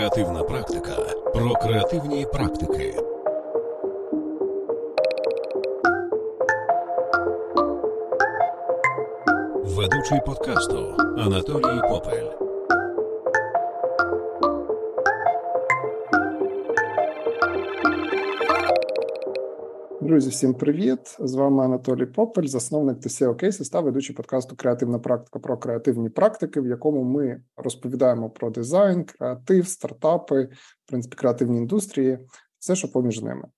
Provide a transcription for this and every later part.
Креативна практика про креативні практики. Ведучий подкасту Анатолій Попель. Друзі, всім привіт! З вами Анатолій Попель, засновник TCO Cases та ведучий подкасту Креативна практика про креативні практики, в якому ми розповідаємо про дизайн, креатив, стартапи, в принципі, креативні індустрії, все, що поміж ними.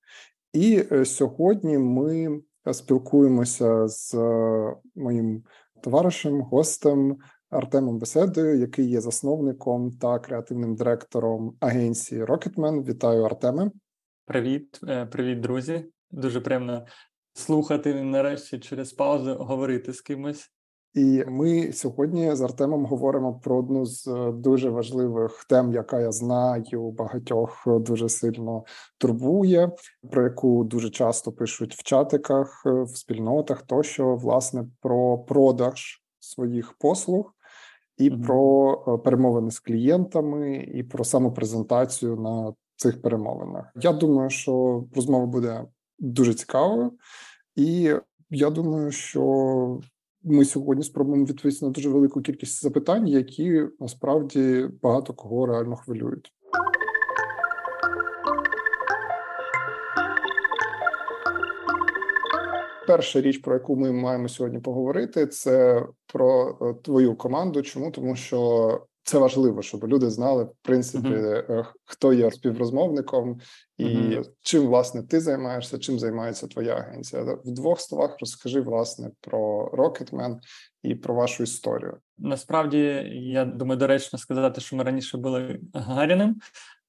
І е, сьогодні ми спілкуємося з е, моїм товаришем, гостем Артемом Беседою, який є засновником та креативним директором агенції Rocketman. Вітаю Артеме. Привіт, е, привіт, друзі. Дуже приємно слухати нарешті через паузу говорити з кимось. І ми сьогодні з Артемом говоримо про одну з е, дуже важливих тем, яка я знаю, багатьох дуже сильно турбує, про яку дуже часто пишуть в чатиках, в спільнотах, тощо власне про продаж своїх послуг і mm-hmm. про е, перемовини з клієнтами, і про самопрезентацію на цих перемовинах. Я думаю, що розмова буде дуже цікавою, і я думаю, що ми сьогодні спробуємо відповісти на дуже велику кількість запитань, які насправді багато кого реально хвилюють. Перша річ, про яку ми маємо сьогодні поговорити, це про е, твою команду. Чому тому, що це важливо, щоб люди знали в принципі, uh-huh. хто є співрозмовником і uh-huh. чим власне ти займаєшся, чим займається твоя агенція. В двох словах розкажи власне про Rocketman і про вашу історію. Насправді я думаю, доречно сказати, що ми раніше були Гаріним,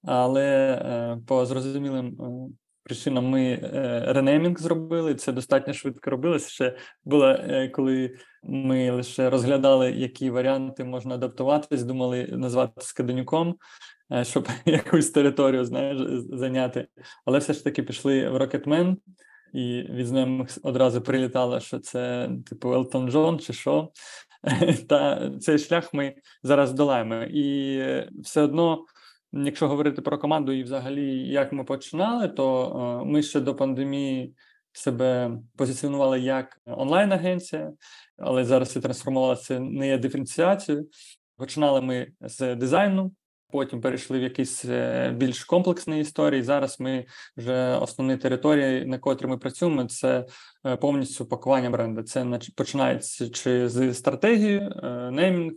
але е, по зрозумілим е, причинам ми е, ренеймінг зробили. Це достатньо швидко робилося. Ще було е, коли ми лише розглядали, які варіанти можна адаптуватись, думали назвати Скаденюком, е, щоб якусь територію знаєш, зайняти. Але все ж таки пішли в Rocketman, і від знайомих одразу прилітало, що це типу Елтон Джон чи що. Та цей шлях ми зараз долаємо. І все одно Якщо говорити про команду і взагалі як ми починали, то е, ми ще до пандемії себе позиціонували як онлайн-агенція, але зараз це трансформувалося не є диференціацією. Починали ми з дизайну, Потім перейшли в якісь е, більш комплексні історії. Зараз ми вже основні території, на котрі ми працюємо, це е, повністю пакування бренду. Це починається чи з стратегії, е, неймінг,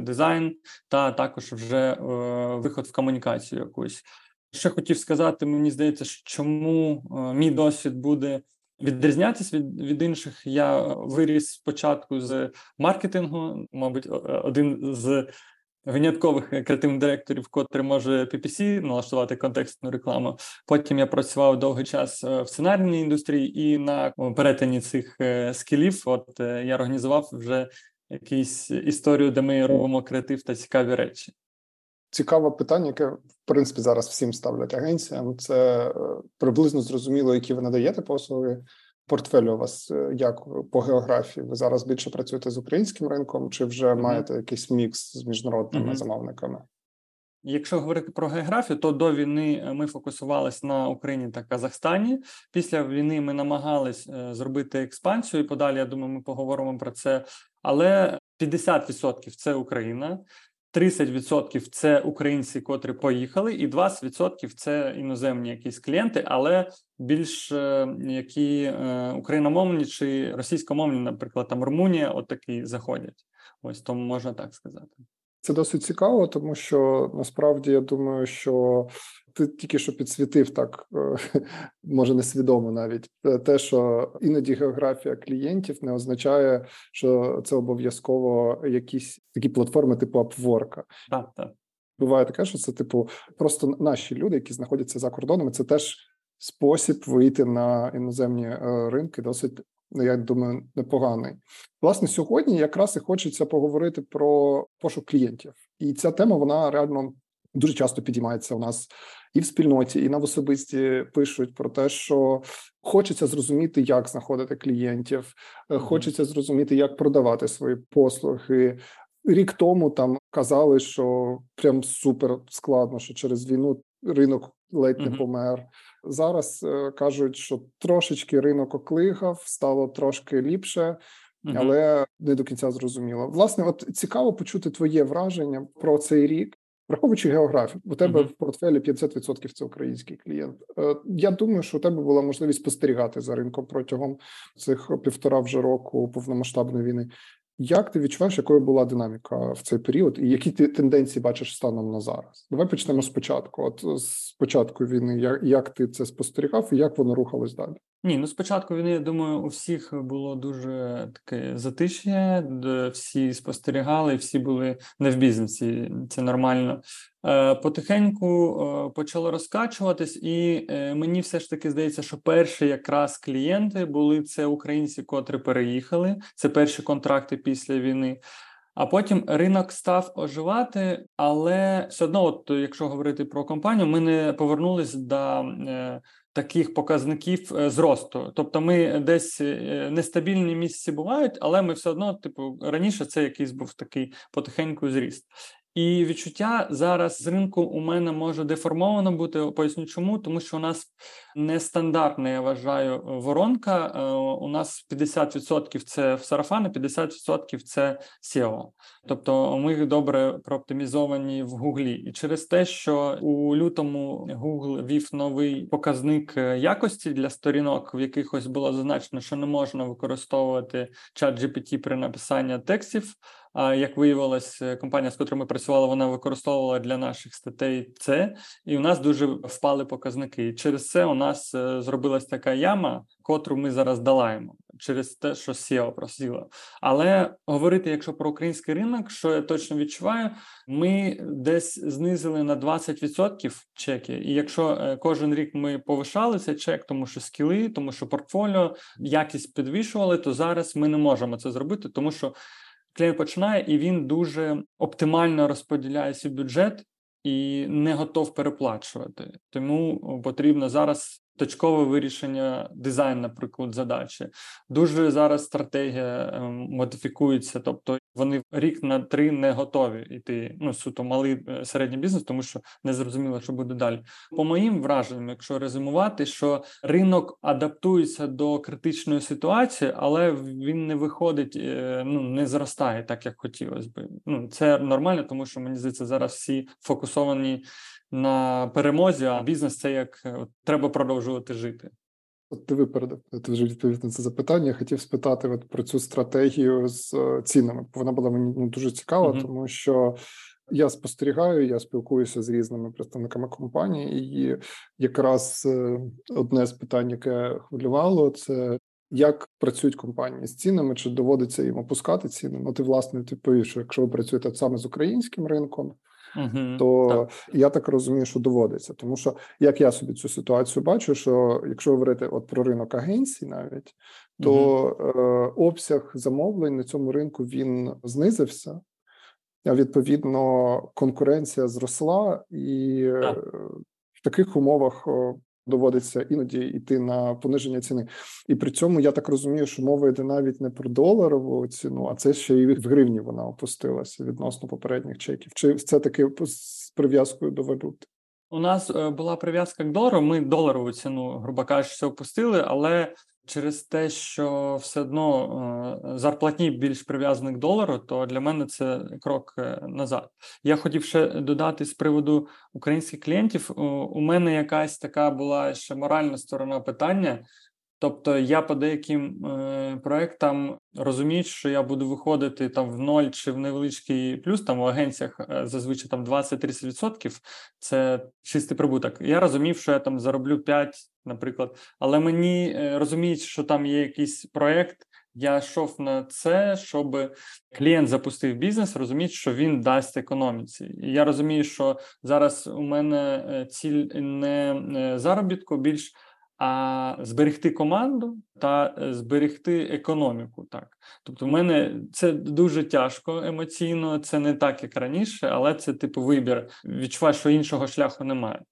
дизайн, та також вже виход в комунікацію. Якусь ще хотів сказати, мені здається, чому мій досвід буде. Відрізнятися від від інших я виріс спочатку з маркетингу, мабуть, один з виняткових креативних директорів, котрий може PPC налаштувати контекстну рекламу. Потім я працював довгий час е, в сценарній індустрії, і на перетині цих е, скілів, от е, я організував вже якусь історію, де ми робимо креатив та цікаві речі. Цікаве питання, яке в принципі зараз всім ставлять агенціям. Це приблизно зрозуміло, які ви надаєте послуги портфель у вас е, як по географії? Ви зараз більше працюєте з українським ринком, чи вже mm-hmm. маєте якийсь мікс з міжнародними mm-hmm. замовниками? Якщо говорити про географію, то до війни е, ми фокусувалися на Україні та Казахстані. Після війни ми намагались е, зробити експансію. і Подалі я думаю, ми поговоримо про це. Але 50% – це Україна, 30% це українці, котрі поїхали, і 20% це іноземні якісь клієнти, але більш е, які е, україномовні чи російськомовні, наприклад, там Румунія, от заходять. Ось тому можна так сказати. Це досить цікаво, тому що насправді я думаю, що ти тільки що підсвітив так, е, може несвідомо навіть те, що іноді географія клієнтів не означає, що це обов'язково якісь такі платформи, типу Upwork. Так, так. Буває таке, що це типу просто наші люди, які знаходяться за кордонами. Це теж спосіб вийти на іноземні е, ринки, досить Ну, я думаю, непоганий. Власне, сьогодні якраз і хочеться поговорити про пошук клієнтів, і ця тема вона реально дуже часто підіймається у нас і в спільноті, і на особисті пишуть про те, що хочеться зрозуміти, як знаходити клієнтів, mm-hmm. хочеться зрозуміти, як продавати свої послуги. рік тому там казали, що прям супер складно, що через війну ринок ледь не помер. Зараз е, кажуть, що трошечки ринок оклигав, стало трошки ліпше. Але не до кінця зрозуміло. Власне, от цікаво почути твоє враження про цей рік, враховуючи географію. У тебе mm-hmm. в портфелі 50% це український клієнт. Е, я думаю, що у тебе була можливість спостерігати за ринком протягом цих півтора вже року повномасштабної війни. Як ти відчуваєш, якою була динаміка в цей період, і які ти тенденції бачиш станом на зараз? Давай почнемо спочатку. От з початку війни, як, як ти це спостерігав, і як воно рухалось далі? Ні, ну спочатку війни, я думаю, у всіх було дуже таке затиш'я, де всі спостерігали, всі були не в бізнесі. Це нормально. Е, потихеньку е, почало розкачуватись, і е, мені все ж таки здається, що перші якраз клієнти були це українці, котрі переїхали. Це перші контракти після війни. А потім ринок став оживати, але все одно, от якщо говорити про компанію, ми не повернулись до таких показників зросту. Тобто, ми десь нестабільні місяці бувають, але ми все одно, типу, раніше це якийсь був такий потихеньку зріст. І відчуття зараз з ринку у мене може деформовано бути. Поясню, чому тому, що у нас нестандартна, я вважаю, воронка. Е, у нас 50% це в сарафани, 50% це SEO. Тобто ми добре прооптимізовані в Гуглі, і через те, що у лютому Google вів новий показник якості для сторінок, в якихось було зазначено, що не можна використовувати чат GPT при написанні текстів. Як виявилось, е, компанія, з котрою ми працювали, вона використовувала для наших статей це, і у нас дуже впали показники. І через це у нас е, зробилась така яма, котру ми зараз долаємо через те, що SEO просіло. Але говорити, якщо про український ринок, що я точно відчуваю, ми десь знизили на 20% чеки. І якщо е, кожен рік ми повишали цей чек, тому що скіли, тому що портфоліо якість підвішували, то зараз ми не можемо це зробити, тому що клієнт починає і він дуже оптимально розподіляє свій бюджет і не готов переплачувати. Тому потрібно зараз точкове вирішення дизайн, наприклад, задачі. Дуже зараз стратегія ем, модифікується, тобто вони рік на три не готові йти. Ну суто малий е, середній бізнес, тому що не зрозуміло, що буде далі. По моїм враженням, якщо резюмувати, що ринок адаптується до критичної ситуації, але він не виходить, е, ну не зростає так, як хотілося би. Ну це нормально, тому що мені здається, зараз всі фокусовані на перемозі, а бізнес це як от, треба продовжувати жити. От ти випередив, ти вже відповів на це запитання. Я хотів спитати от про цю стратегію з е, цінами. Вона була мені ну, дуже цікава, uh тому що я спостерігаю, я спілкуюся з різними представниками компанії, і якраз е, одне з питань, яке хвилювало, це як працюють компанії з цінами, чи доводиться їм опускати ціни? Ну ти власне відповів, що якщо ви працюєте саме з українським ринком. То так. я так розумію, що доводиться, тому що як я собі цю ситуацію бачу, що якщо говорити от про ринок агенцій, навіть то е, обсяг замовлень на цьому ринку він знизився, а відповідно конкуренція зросла, і так. в таких умовах доводиться іноді йти на пониження ціни. І при цьому я так розумію, що мова йде навіть не про доларову ціну, а це ще й в гривні вона опустилася відносно попередніх чеків. Чи це таки з прив'язкою до валюти? У нас е, була прив'язка к долару. Ми доларову ціну, грубо кажучи, опустили, але через те, що все одно е, зарплатні більш прив'язані к долару, то для мене це крок е, назад. Я хотів ще додати з приводу українських клієнтів. У мене якась така була ще моральна сторона питання. Тобто я по деяким е, проектам розумію, що я буду виходити там в ноль чи в невеличкий плюс, там у агенціях е, зазвичай там 20-30% це чистий прибуток. Я розумів, що я там зароблю 5, наприклад, але мені е, розуміють, що там є якийсь проект. Я йшов на це, щоб клієнт запустив бізнес, розуміють, що він дасть економіці. І я розумію, що зараз у мене е, ціль не е, заробітку більш а зберегти команду та е, зберегти економіку. Так, тобто, в мене це дуже тяжко емоційно, це не так, як раніше, але це типу вибір. Відчуваю, що іншого шляху немає.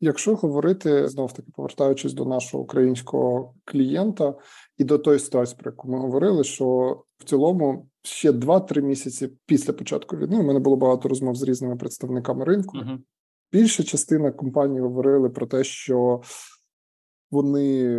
Якщо говорити знов таки повертаючись до нашого українського клієнта і до тої ситуації, про яку ми говорили, що в цілому ще 2-3 місяці після початку війни. У мене було багато розмов з різними представниками ринку. Uh-huh. Більша частина компаній говорили про те, що вони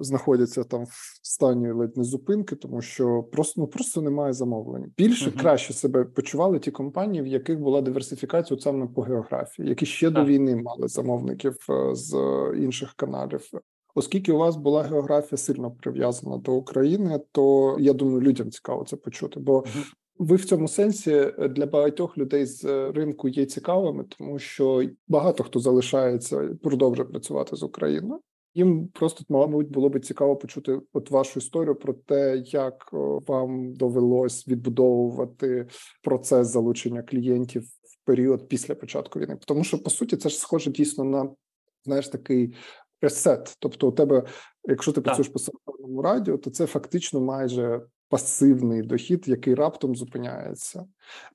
знаходяться там в стані ледь не зупинки, тому що просто ну просто немає замовлень. Більше uh-huh. краще себе почували ті компанії, в яких була диверсифікація саме по географії, які ще uh-huh. до війни мали замовників е, з інших каналів. Оскільки у вас була географія сильно прив'язана до України, то я думаю, людям цікаво це почути. Бо uh-huh. ви в цьому сенсі для багатьох людей з ринку є цікавими, тому що багато хто залишається продовжує працювати з Україною. Їм просто мабуть було би цікаво почути от вашу історію про те, як вам довелось відбудовувати процес залучення клієнтів в період після початку війни, тому що по суті це ж схоже дійсно на знаєш такий ресет. Тобто, у тебе, якщо ти працюєш по сарафанному радіо, то це фактично майже пасивний дохід, який раптом зупиняється,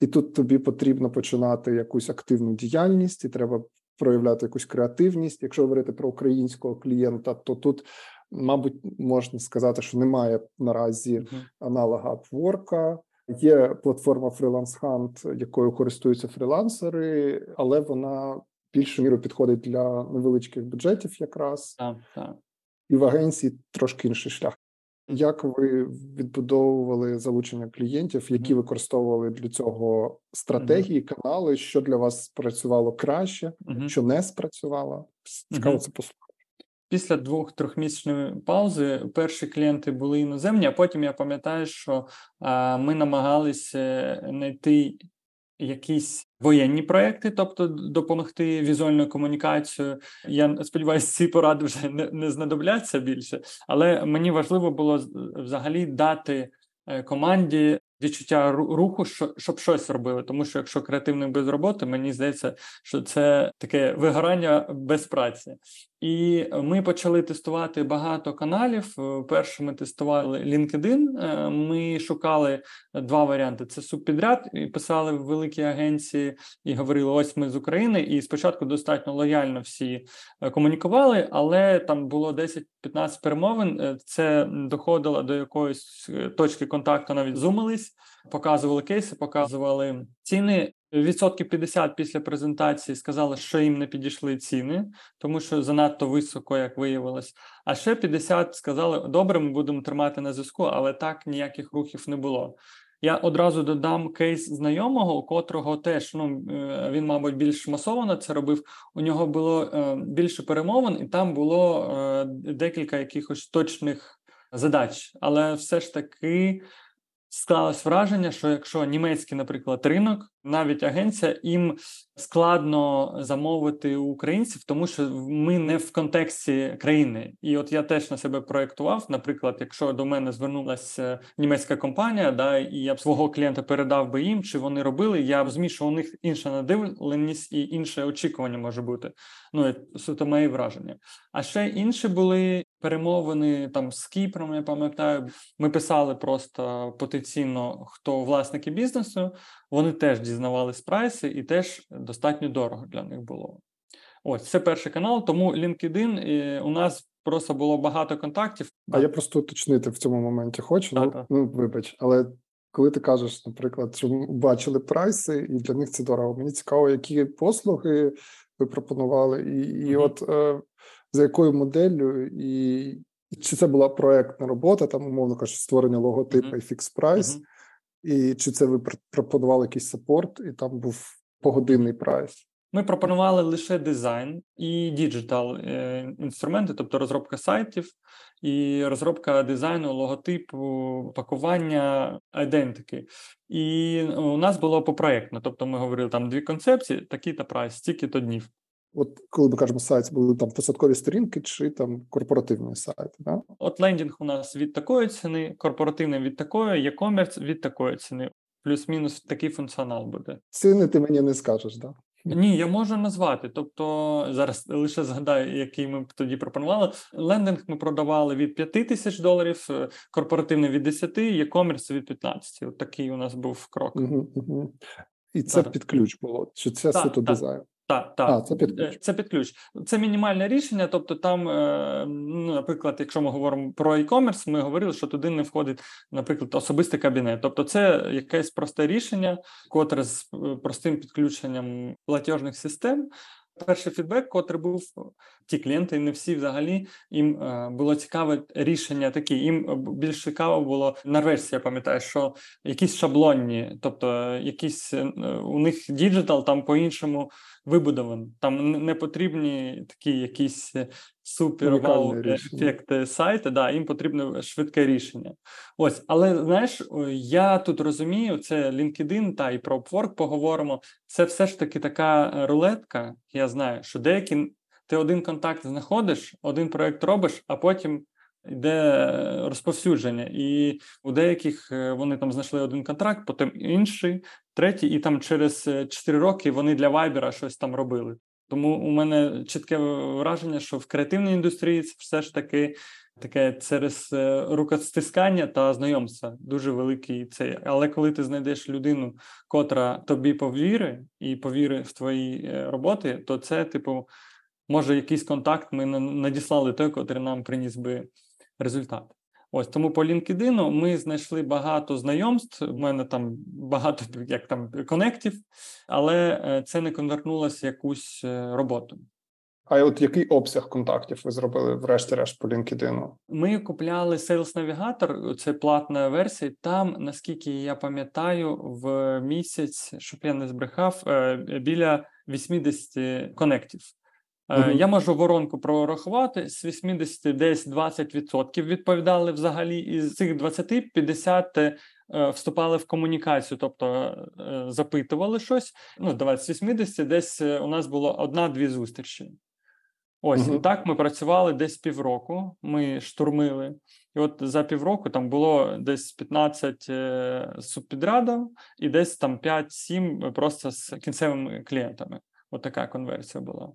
і тут тобі потрібно починати якусь активну діяльність, і треба проявляти якусь креативність. Якщо говорити про українського клієнта, то тут, мабуть, можна сказати, що немає наразі аналога Upwork. Є платформа Freelance Hunt, якою користуються фрілансери, але вона більшу міру підходить для невеличких бюджетів, якраз так, так. і в агенції трошки інший шлях. Як ви відбудовували залучення клієнтів, які mm-hmm. використовували для цього стратегії, mm-hmm. канали, що для вас спрацювало краще, mm-hmm. що не спрацювало? Цікаво це послухати. Після двох-трьохмісячної паузи перші клієнти були іноземні, а потім я пам'ятаю, що а, ми намагалися знайти якісь воєнні проекти, тобто допомогти візуальною комунікацією. Я сподіваюся, ці поради вже не, не знадобляться більше, але мені важливо було взагалі дати е, команді відчуття руху, щоб щось робили. Тому що якщо креативний без роботи, мені здається, що це таке вигорання без праці. І ми почали тестувати багато каналів. Перше ми тестували LinkedIn, е, Ми шукали два варіанти: це субпідряд, і писали в великі агенції і говорили: ось ми з України. І спочатку достатньо лояльно всі е, комунікували, але там було 10-15 перемовин. Е, це доходило до якоїсь точки контакту, навіть зумились, показували кейси, показували ціни. Відсотки 50 після презентації сказали, що їм не підійшли ціни, тому що занадто високо, як виявилось. А ще 50 сказали, добре, ми будемо тримати на зв'язку, але так ніяких рухів не було. Я одразу додам кейс знайомого, у котрого теж ну е, він, мабуть, більш масово це робив. У нього було е, більше перемовин, і там було е, декілька якихось точних задач, але все ж таки склалось враження, що якщо німецький, наприклад, ринок, навіть агенція, їм складно замовити українців, тому що ми не в контексті країни. І от я теж на себе проєктував. Наприклад, якщо до мене звернулася німецька компанія, да, і я б свого клієнта передав би їм, чи вони робили, я розумію, що у них інша надивленість і інше очікування може бути. Ну суто мої враження. А ще інші були перемовини там з Кіпром. Я пам'ятаю, ми писали просто потенційно, хто власники бізнесу. Вони теж дізнавались прайси, і теж достатньо дорого для них було. Ось це перший канал. Тому LinkedIn е, у нас просто було багато контактів. А я просто уточнити в цьому моменті хочу. Так, ну, так. ну вибач, але коли ти кажеш, наприклад, що бачили прайси, і для них це дорого. Мені цікаво, які послуги ви пропонували, і і mm-hmm. от е, за якою моделлю, і, і чи це була проектна робота, там, умовно кажучи, створення логотипу mm-hmm. і fix price, і чи це ви пропонували якийсь support, і там був погодинний price? Ми пропонували лише дизайн і digital е, інструменти, тобто розробка сайтів і розробка дизайну, логотипу, пакування айдентики. І у нас було попроєктно, тобто ми говорили там дві концепції: такі та price, стільки-то днів. От коли ми кажемо сайт, були там посадкові сторінки чи там корпоративні сайти. Да? От лендінг у нас від такої ціни, корпоративний від такої, e-commerce від такої ціни. Плюс-мінус такий функціонал буде. Ціни ти мені не скажеш, да? Ні, я можу назвати. Тобто зараз лише згадаю, який ми тоді пропонували. Лендинг ми продавали від 5 тисяч доларів, е, корпоративний від 10, e-commerce від 15. От такий у нас був крок. Угу, угу. І це так. під ключ було. Чи це так, суто так. дизайн? Так, так. А, це під ключ. Е, Це під ключ. Це мінімальне рішення. Тобто, там, е, ну, наприклад, якщо ми говоримо про e-commerce, ми говорили, що туди не входить, наприклад, особистий кабінет. Тобто, це якесь просте рішення, котре з е, простим підключенням платіжних систем. Перший фідбек, котрий був ті клієнти, не всі взагалі їм було цікаве рішення такі. Їм більш цікаво було норвежці, я пам'ятаю, що якісь шаблонні, тобто якісь у них digital там по-іншому вибудований. Там не- потрібні такі якісь е, super wow Унікальне рішення. ефекти сайти. Да, їм потрібне швидке рішення. Ось, але знаєш, я тут розумію, це LinkedIn та і про Upwork поговоримо. Це все ж таки така е, рулетка. Я знаю, що деякі ти один контакт знаходиш, один проект робиш, а потім йде е, розповсюдження. І у деяких вони там знайшли один контракт, потім інший, третій, і там через е, 4 роки вони для Viber щось там робили. Тому у мене чітке враження, що в креативній індустрії це все ж таки таке через е, рукостискання та знайомства дуже великий цей. Але коли ти знайдеш людину, котра тобі повіри і повіри в твої е, роботи, то це, типу, може, якийсь контакт ми на- надіслали той, котрий нам приніс би результат. Ось тому по LinkedIn ми знайшли багато знайомств. У мене там багато як там конектів, але е, це не конвертнулося в якусь е, роботу. А от який обсяг контактів ви зробили врешті-решт по LinkedIn? Ми купляли Sales Navigator, це платна версія. Там, наскільки я пам'ятаю, в місяць, щоб я не збрехав, е, біля 80 конектів. Мгм. Я можу воронку прорахувати з 80 десь 20% відповідали взагалі, із цих 20 50 е, вступали в комунікацію, тобто е, запитували щось. Ну, давайте з 80 десь у нас було одна-дві зустрічі. Ось Мгм. і так ми працювали десь півроку. Ми штурмили, і от за півроку там було десь 15 е, субпідрядів і десь там 5-7 просто з кінцевими клієнтами. От така конверсія була.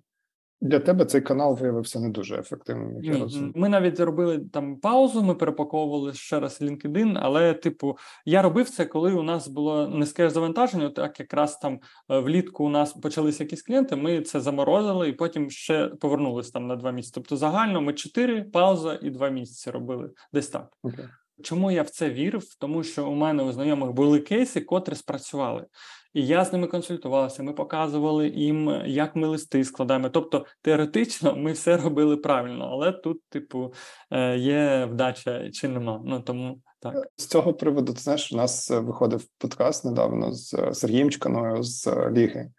Для тебе цей канал виявився не дуже ефективним, як я Ні, розумію. ми навіть зробили там паузу, ми перепаковували ще раз LinkedIn, але, типу, я робив це, коли у нас було низьке завантаження. Так якраз там е, влітку у нас почалися якісь клієнти, ми це заморозили і потім ще повернулись там на два місяці. Тобто загально ми чотири пауза і два місяці робили десь так. Окей. Чому я в це вірив? Тому що у мене у знайомих були кейси, котрі спрацювали. І я з ними консультувався. Ми показували їм, як ми листи складаємо. Тобто, теоретично ми все робили правильно, але тут, типу, е, є вдача чи нема. Ну тому так. З цього приводу, ти знаєш, у нас е, виходив подкаст недавно з е, Сергієм Чканою з е, Ліги,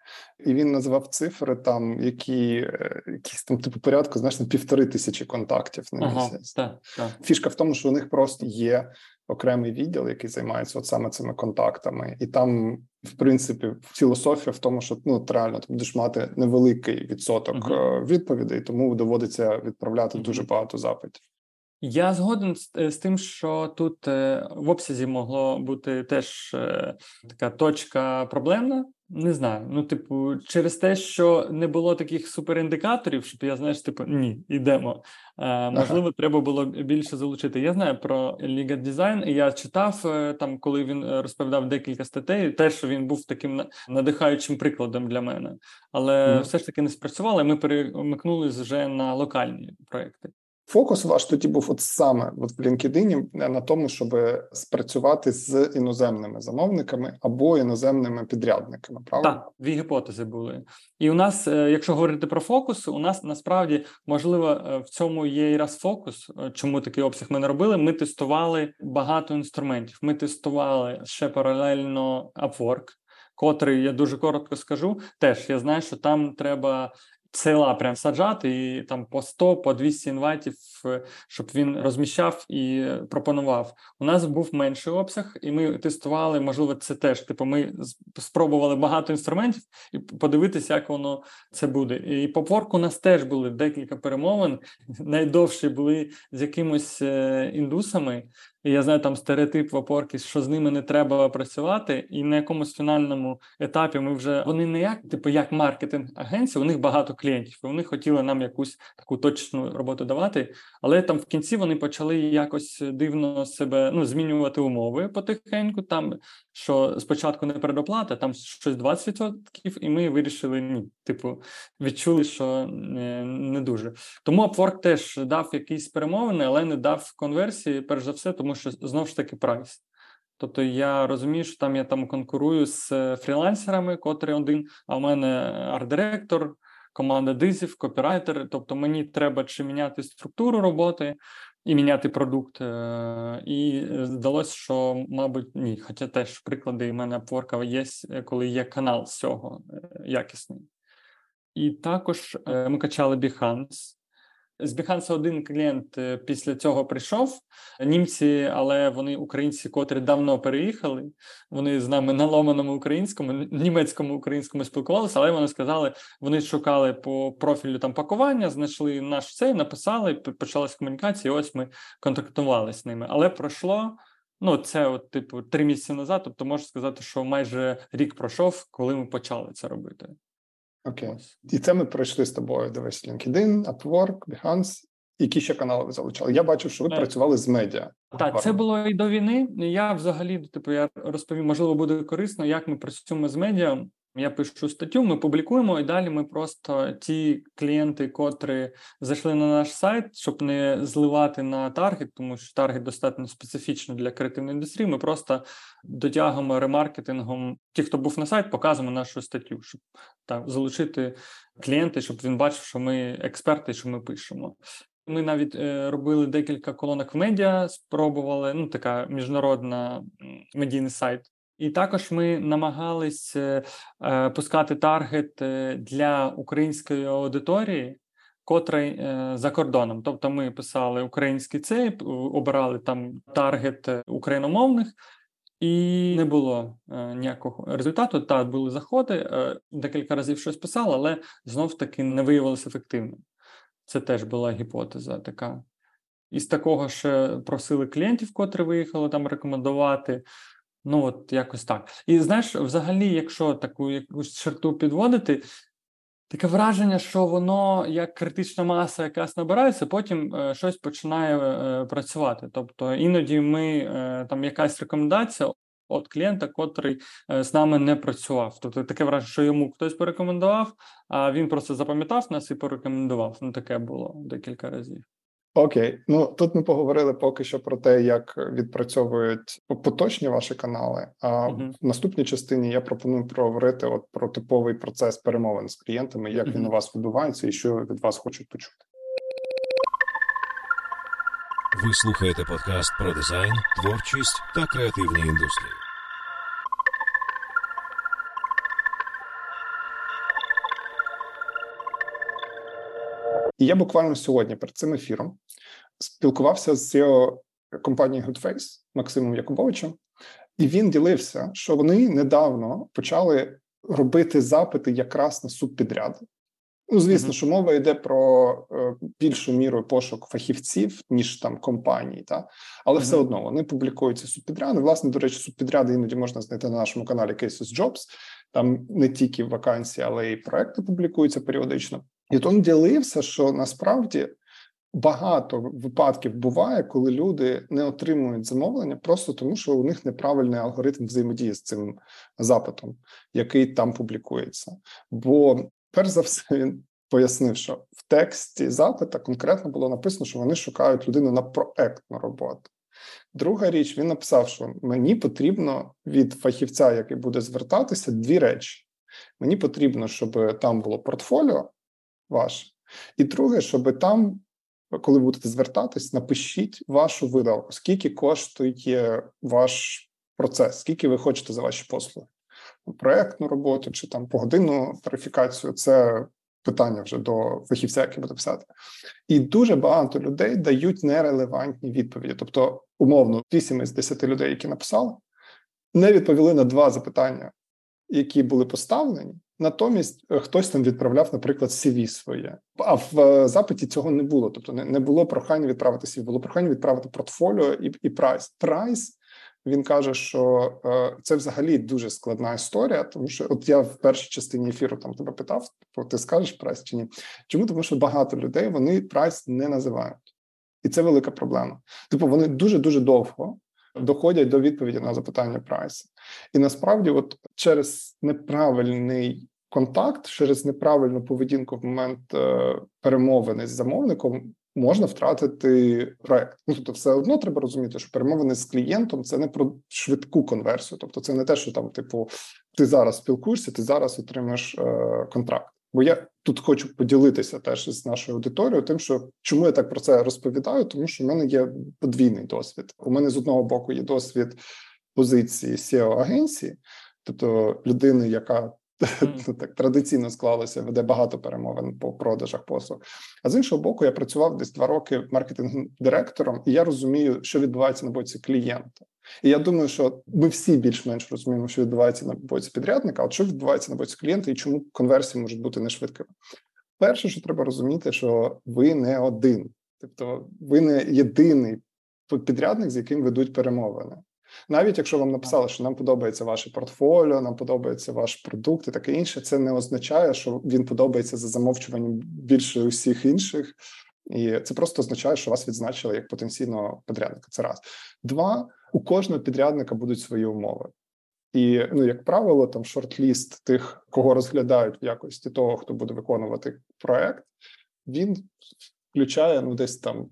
і він називав цифри, там які е, якісь там типу порядку, знаєш, на півтори тисячі контактів на Ага, місяць. так, так. Фішка в тому, що у них просто є окремий відділ, який займається от саме цими контактами, і там, в принципі, філософія в тому, що ну реально ти будеш мати невеликий відсоток е, відповідей, тому доводиться відправляти Мгм. дуже багато запитів. Я згоден з, е, з тим, що тут е, в обсязі могло бути теж е, така точка проблемна. Не знаю. Ну, типу, через те, що не було таких суперіндикаторів, щоб я знаєш, типу, ні, йдемо. Е, можливо, треба було більше залучити. Я знаю про Ліга Дизайн, і я читав там, коли він розповідав декілька статей, теж що він був таким надихаючим прикладом для мене. Але Мгм. все ж таки не спрацювало. і Ми перемикнулись вже на локальні проекти. Фокус ваш тоді був от саме от в LinkedIn на тому, щоб спрацювати з іноземними замовниками або іноземними підрядниками. Правда? Так, дві гіпотези були. І у нас, е, якщо говорити про фокус, у нас насправді можливо е, в цьому є і раз фокус. е, Чому такий обсяг ми не робили? Ми тестували багато інструментів. Ми тестували ще паралельно Upwork, котрий я дуже коротко скажу. Теж я знаю, що там треба. Села прям саджати і там по 100, по 200 інвайтів, е, щоб він розміщав і пропонував. У нас був менший обсяг, і ми тестували. Можливо, це теж типу. Ми спробували багато інструментів і подивитися, як воно це буде. І по Upwork у нас теж були декілька перемовин. Найдовші були з якимось е, індусами. Я знаю там стереотип в опорки, що з ними не треба працювати, і на якомусь фінальному етапі ми вже вони не як, типу, як маркетинг агенція, у них багато клієнтів. і Вони хотіли нам якусь таку точну роботу давати, але там в кінці вони почали якось дивно себе ну, змінювати умови потихеньку. Там що спочатку не передоплата, там щось 20%, і ми вирішили ні. Типу, відчули, що не, не дуже. Тому Upwork теж дав якісь перемовини, але не дав конверсії, перш за все, тому що знову ж таки прайс. Тобто я розумію, що там я там конкурую з е, фрілансерами, котрий один, а в мене арт-директор, команда дизів, копірайтер. Тобто мені треба чи міняти структуру роботи і міняти продукт. Е, і здалося, що, мабуть, ні. Хоча теж приклади в мене Upwork є, коли є канал з цього е, якісний. І також ми качали Behance. З Behance один клієнт е, після цього прийшов. Німці, але вони українці, котрі давно переїхали. Вони з нами на ломаному українському, німецькому українському спілкувалися, але вони сказали, вони шукали по профілю там пакування, знайшли наш цей, написали, почалась комунікація. і Ось ми контактували з ними. Але пройшло. Ну, це, от, типу, три місяці назад. Тобто, можу сказати, що майже рік пройшов, коли ми почали це робити. Окей. І це ми пройшли з тобою. Дивись, LinkedIn, Upwork, Behance. Які ще канали ви залучали? Я бачив, що ви так. працювали з медіа. Так, це було і до війни. Я взагалі, типу, я розповім, можливо, буде корисно, як ми працюємо з медіа. Я пишу статтю, ми публікуємо, і далі ми просто ті клієнти, котрі зайшли на наш сайт, щоб не зливати на таргет, тому що таргет достатньо специфічний для креативної індустрії. Ми просто дотягуємо ремаркетингом. Ті, хто був на сайт, показуємо нашу статтю, щоб так залучити клієнти, щоб він бачив, що ми експерти, що ми пишемо. Ми навіть е, робили декілька колонок в медіа, спробували. Ну, така міжнародна медійний сайт. І також ми намагались е, е, пускати таргет е, для української аудиторії, котрий за кордоном. Тобто, ми писали український цей, обирали там таргет україномовних, і не було е, ніякого результату. Та були заходи, е, декілька разів щось писали, але знов таки не виявилося ефективним. Це теж була гіпотеза така. Із такого ж просили клієнтів, котрі виїхали там рекомендувати. Ну, от якось так. І знаєш, взагалі, якщо таку якусь черту підводити, таке враження, що воно як критична маса якась набирається, потім е, щось починає е, працювати. Тобто іноді ми е, там якась рекомендація від клієнта, котрий е, з нами не працював. Тобто таке враження, що йому хтось порекомендував, а він просто запам'ятав нас і порекомендував. Ну, таке було декілька разів. Окей, ну тут ми поговорили поки що про те, як відпрацьовують поточні ваші канали. А uh-huh. в наступній частині я пропоную проговорити от про типовий процес перемовин з клієнтами, як uh-huh. він у вас відбувається і що від вас хочуть почути. Ви слухаєте подкаст про дизайн, творчість та креативні індустрії. І я буквально сьогодні перед цим ефіром спілкувався з CEO компанії Goodface Максимом Якубовичем, і він ділився, що вони недавно почали робити запити якраз на субпідряди. Ну, звісно, mm-hmm. що мова йде про е, більшу міру пошук фахівців, ніж там компаній, та але mm-hmm. все одно вони публікуються субпідряди. Власне, до речі, субпідряди іноді можна знайти на нашому каналі Cases Jobs. Там не тільки вакансії, але й проекти публікуються періодично. І то він ділився, що насправді багато випадків буває, коли люди не отримують замовлення, просто тому, що у них неправильний алгоритм взаємодії з цим запитом, який там публікується. Бо, перш за все, він пояснив, що в тексті запита конкретно було написано, що вони шукають людину на проектну роботу. Друга річ, він написав, що мені потрібно від фахівця, який буде звертатися, дві речі. Мені потрібно, щоб там було портфоліо ваше. І друге, щоб там, коли будете звертатись, напишіть вашу видалку, скільки коштує ваш процес, скільки ви хочете за ваші послуги. Проектну роботу чи там погодинну тарифікацію це питання вже до фахівця, який буде писати. І дуже багато людей дають нерелевантні відповіді. Тобто, умовно, 8 із 10 людей, які написали, не відповіли на два запитання, які були поставлені Натомість е, хтось там відправляв, наприклад, CV своє, а в е, запиті цього не було. Тобто, не було прохання відправити CV, було прохання відправити портфоліо і і прайс. Прайс він каже, що е, це взагалі дуже складна історія, тому що от я в першій частині ефіру там тебе питав, ти скажеш прайс чи ні? Чому тому, що багато людей вони прайс не називають, і це велика проблема. Типу, вони дуже дуже довго доходять до відповіді на запитання прайсу. І насправді, от через неправильний контакт, через неправильну поведінку в момент е, перемовини з замовником. Можна втратити проект. Ну тобто, все одно треба розуміти, що перемовини з клієнтом це не про швидку конверсію. Тобто, це не те, що там, типу, ти зараз спілкуєшся, ти зараз отримаєш е, контракт. Бо я тут хочу поділитися теж з нашою аудиторією, тим, що чому я так про це розповідаю, тому що в мене є подвійний досвід. У мене з одного боку є досвід позиції seo агенції, тобто людини, яка так традиційно склалося, веде багато перемовин по продажах послуг. А з іншого боку, я працював десь два роки маркетинг-директором, і я розумію, що відбувається на боці клієнта. І я думаю, що ми всі більш-менш розуміємо, що відбувається на боці підрядника, а от що відбувається на боці клієнта і чому конверсії можуть бути нешвидкими. Перше, що треба розуміти, що ви не один, тобто ви не єдиний підрядник, з яким ведуть перемовини. Навіть якщо вам написали, що нам подобається ваше портфоліо, нам подобається ваш продукт і таке інше, це не означає, що він подобається за замовчуванням більше усіх інших, і це просто означає, що вас відзначили як потенційного підрядника. Це раз два у кожного підрядника будуть свої умови. І ну, як правило, там short list тих, кого розглядають в якості того, хто буде виконувати проект, він включає ну десь там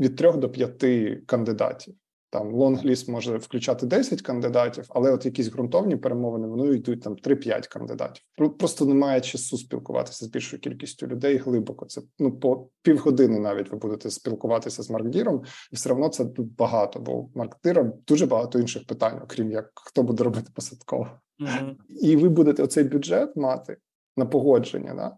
від трьох до п'яти кандидатів. Там long list може включати 10 кандидатів, але от якісь ґрунтовні перемовини вони йдуть там 3-5 кандидатів. Просто немає часу спілкуватися з більшою кількістю людей глибоко. Це ну по півгодини навіть ви будете спілкуватися з маркдіром, і все одно це тут багато, бо у маркдира дуже багато інших питань, окрім як хто буде робити посадково. Mm-hmm. І ви будете оцей бюджет мати на погодження, да?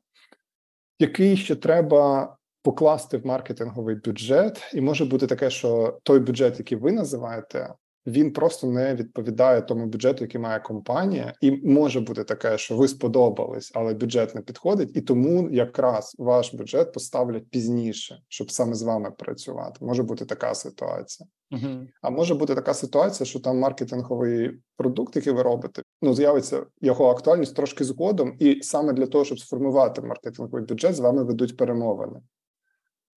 який ще треба покласти в маркетинговий бюджет, і може бути таке, що той бюджет, який ви називаєте, він просто не відповідає тому бюджету, який має компанія, і може бути таке, що ви сподобались, але бюджет не підходить, і тому якраз ваш бюджет поставлять пізніше, щоб саме з вами працювати. Може бути така ситуація. Uh-huh. А може бути така ситуація, що там маркетинговий продукт, який ви робите, ну з'явиться його актуальність трошки згодом, і саме для того, щоб сформувати маркетинговий бюджет, з вами ведуть перемовини.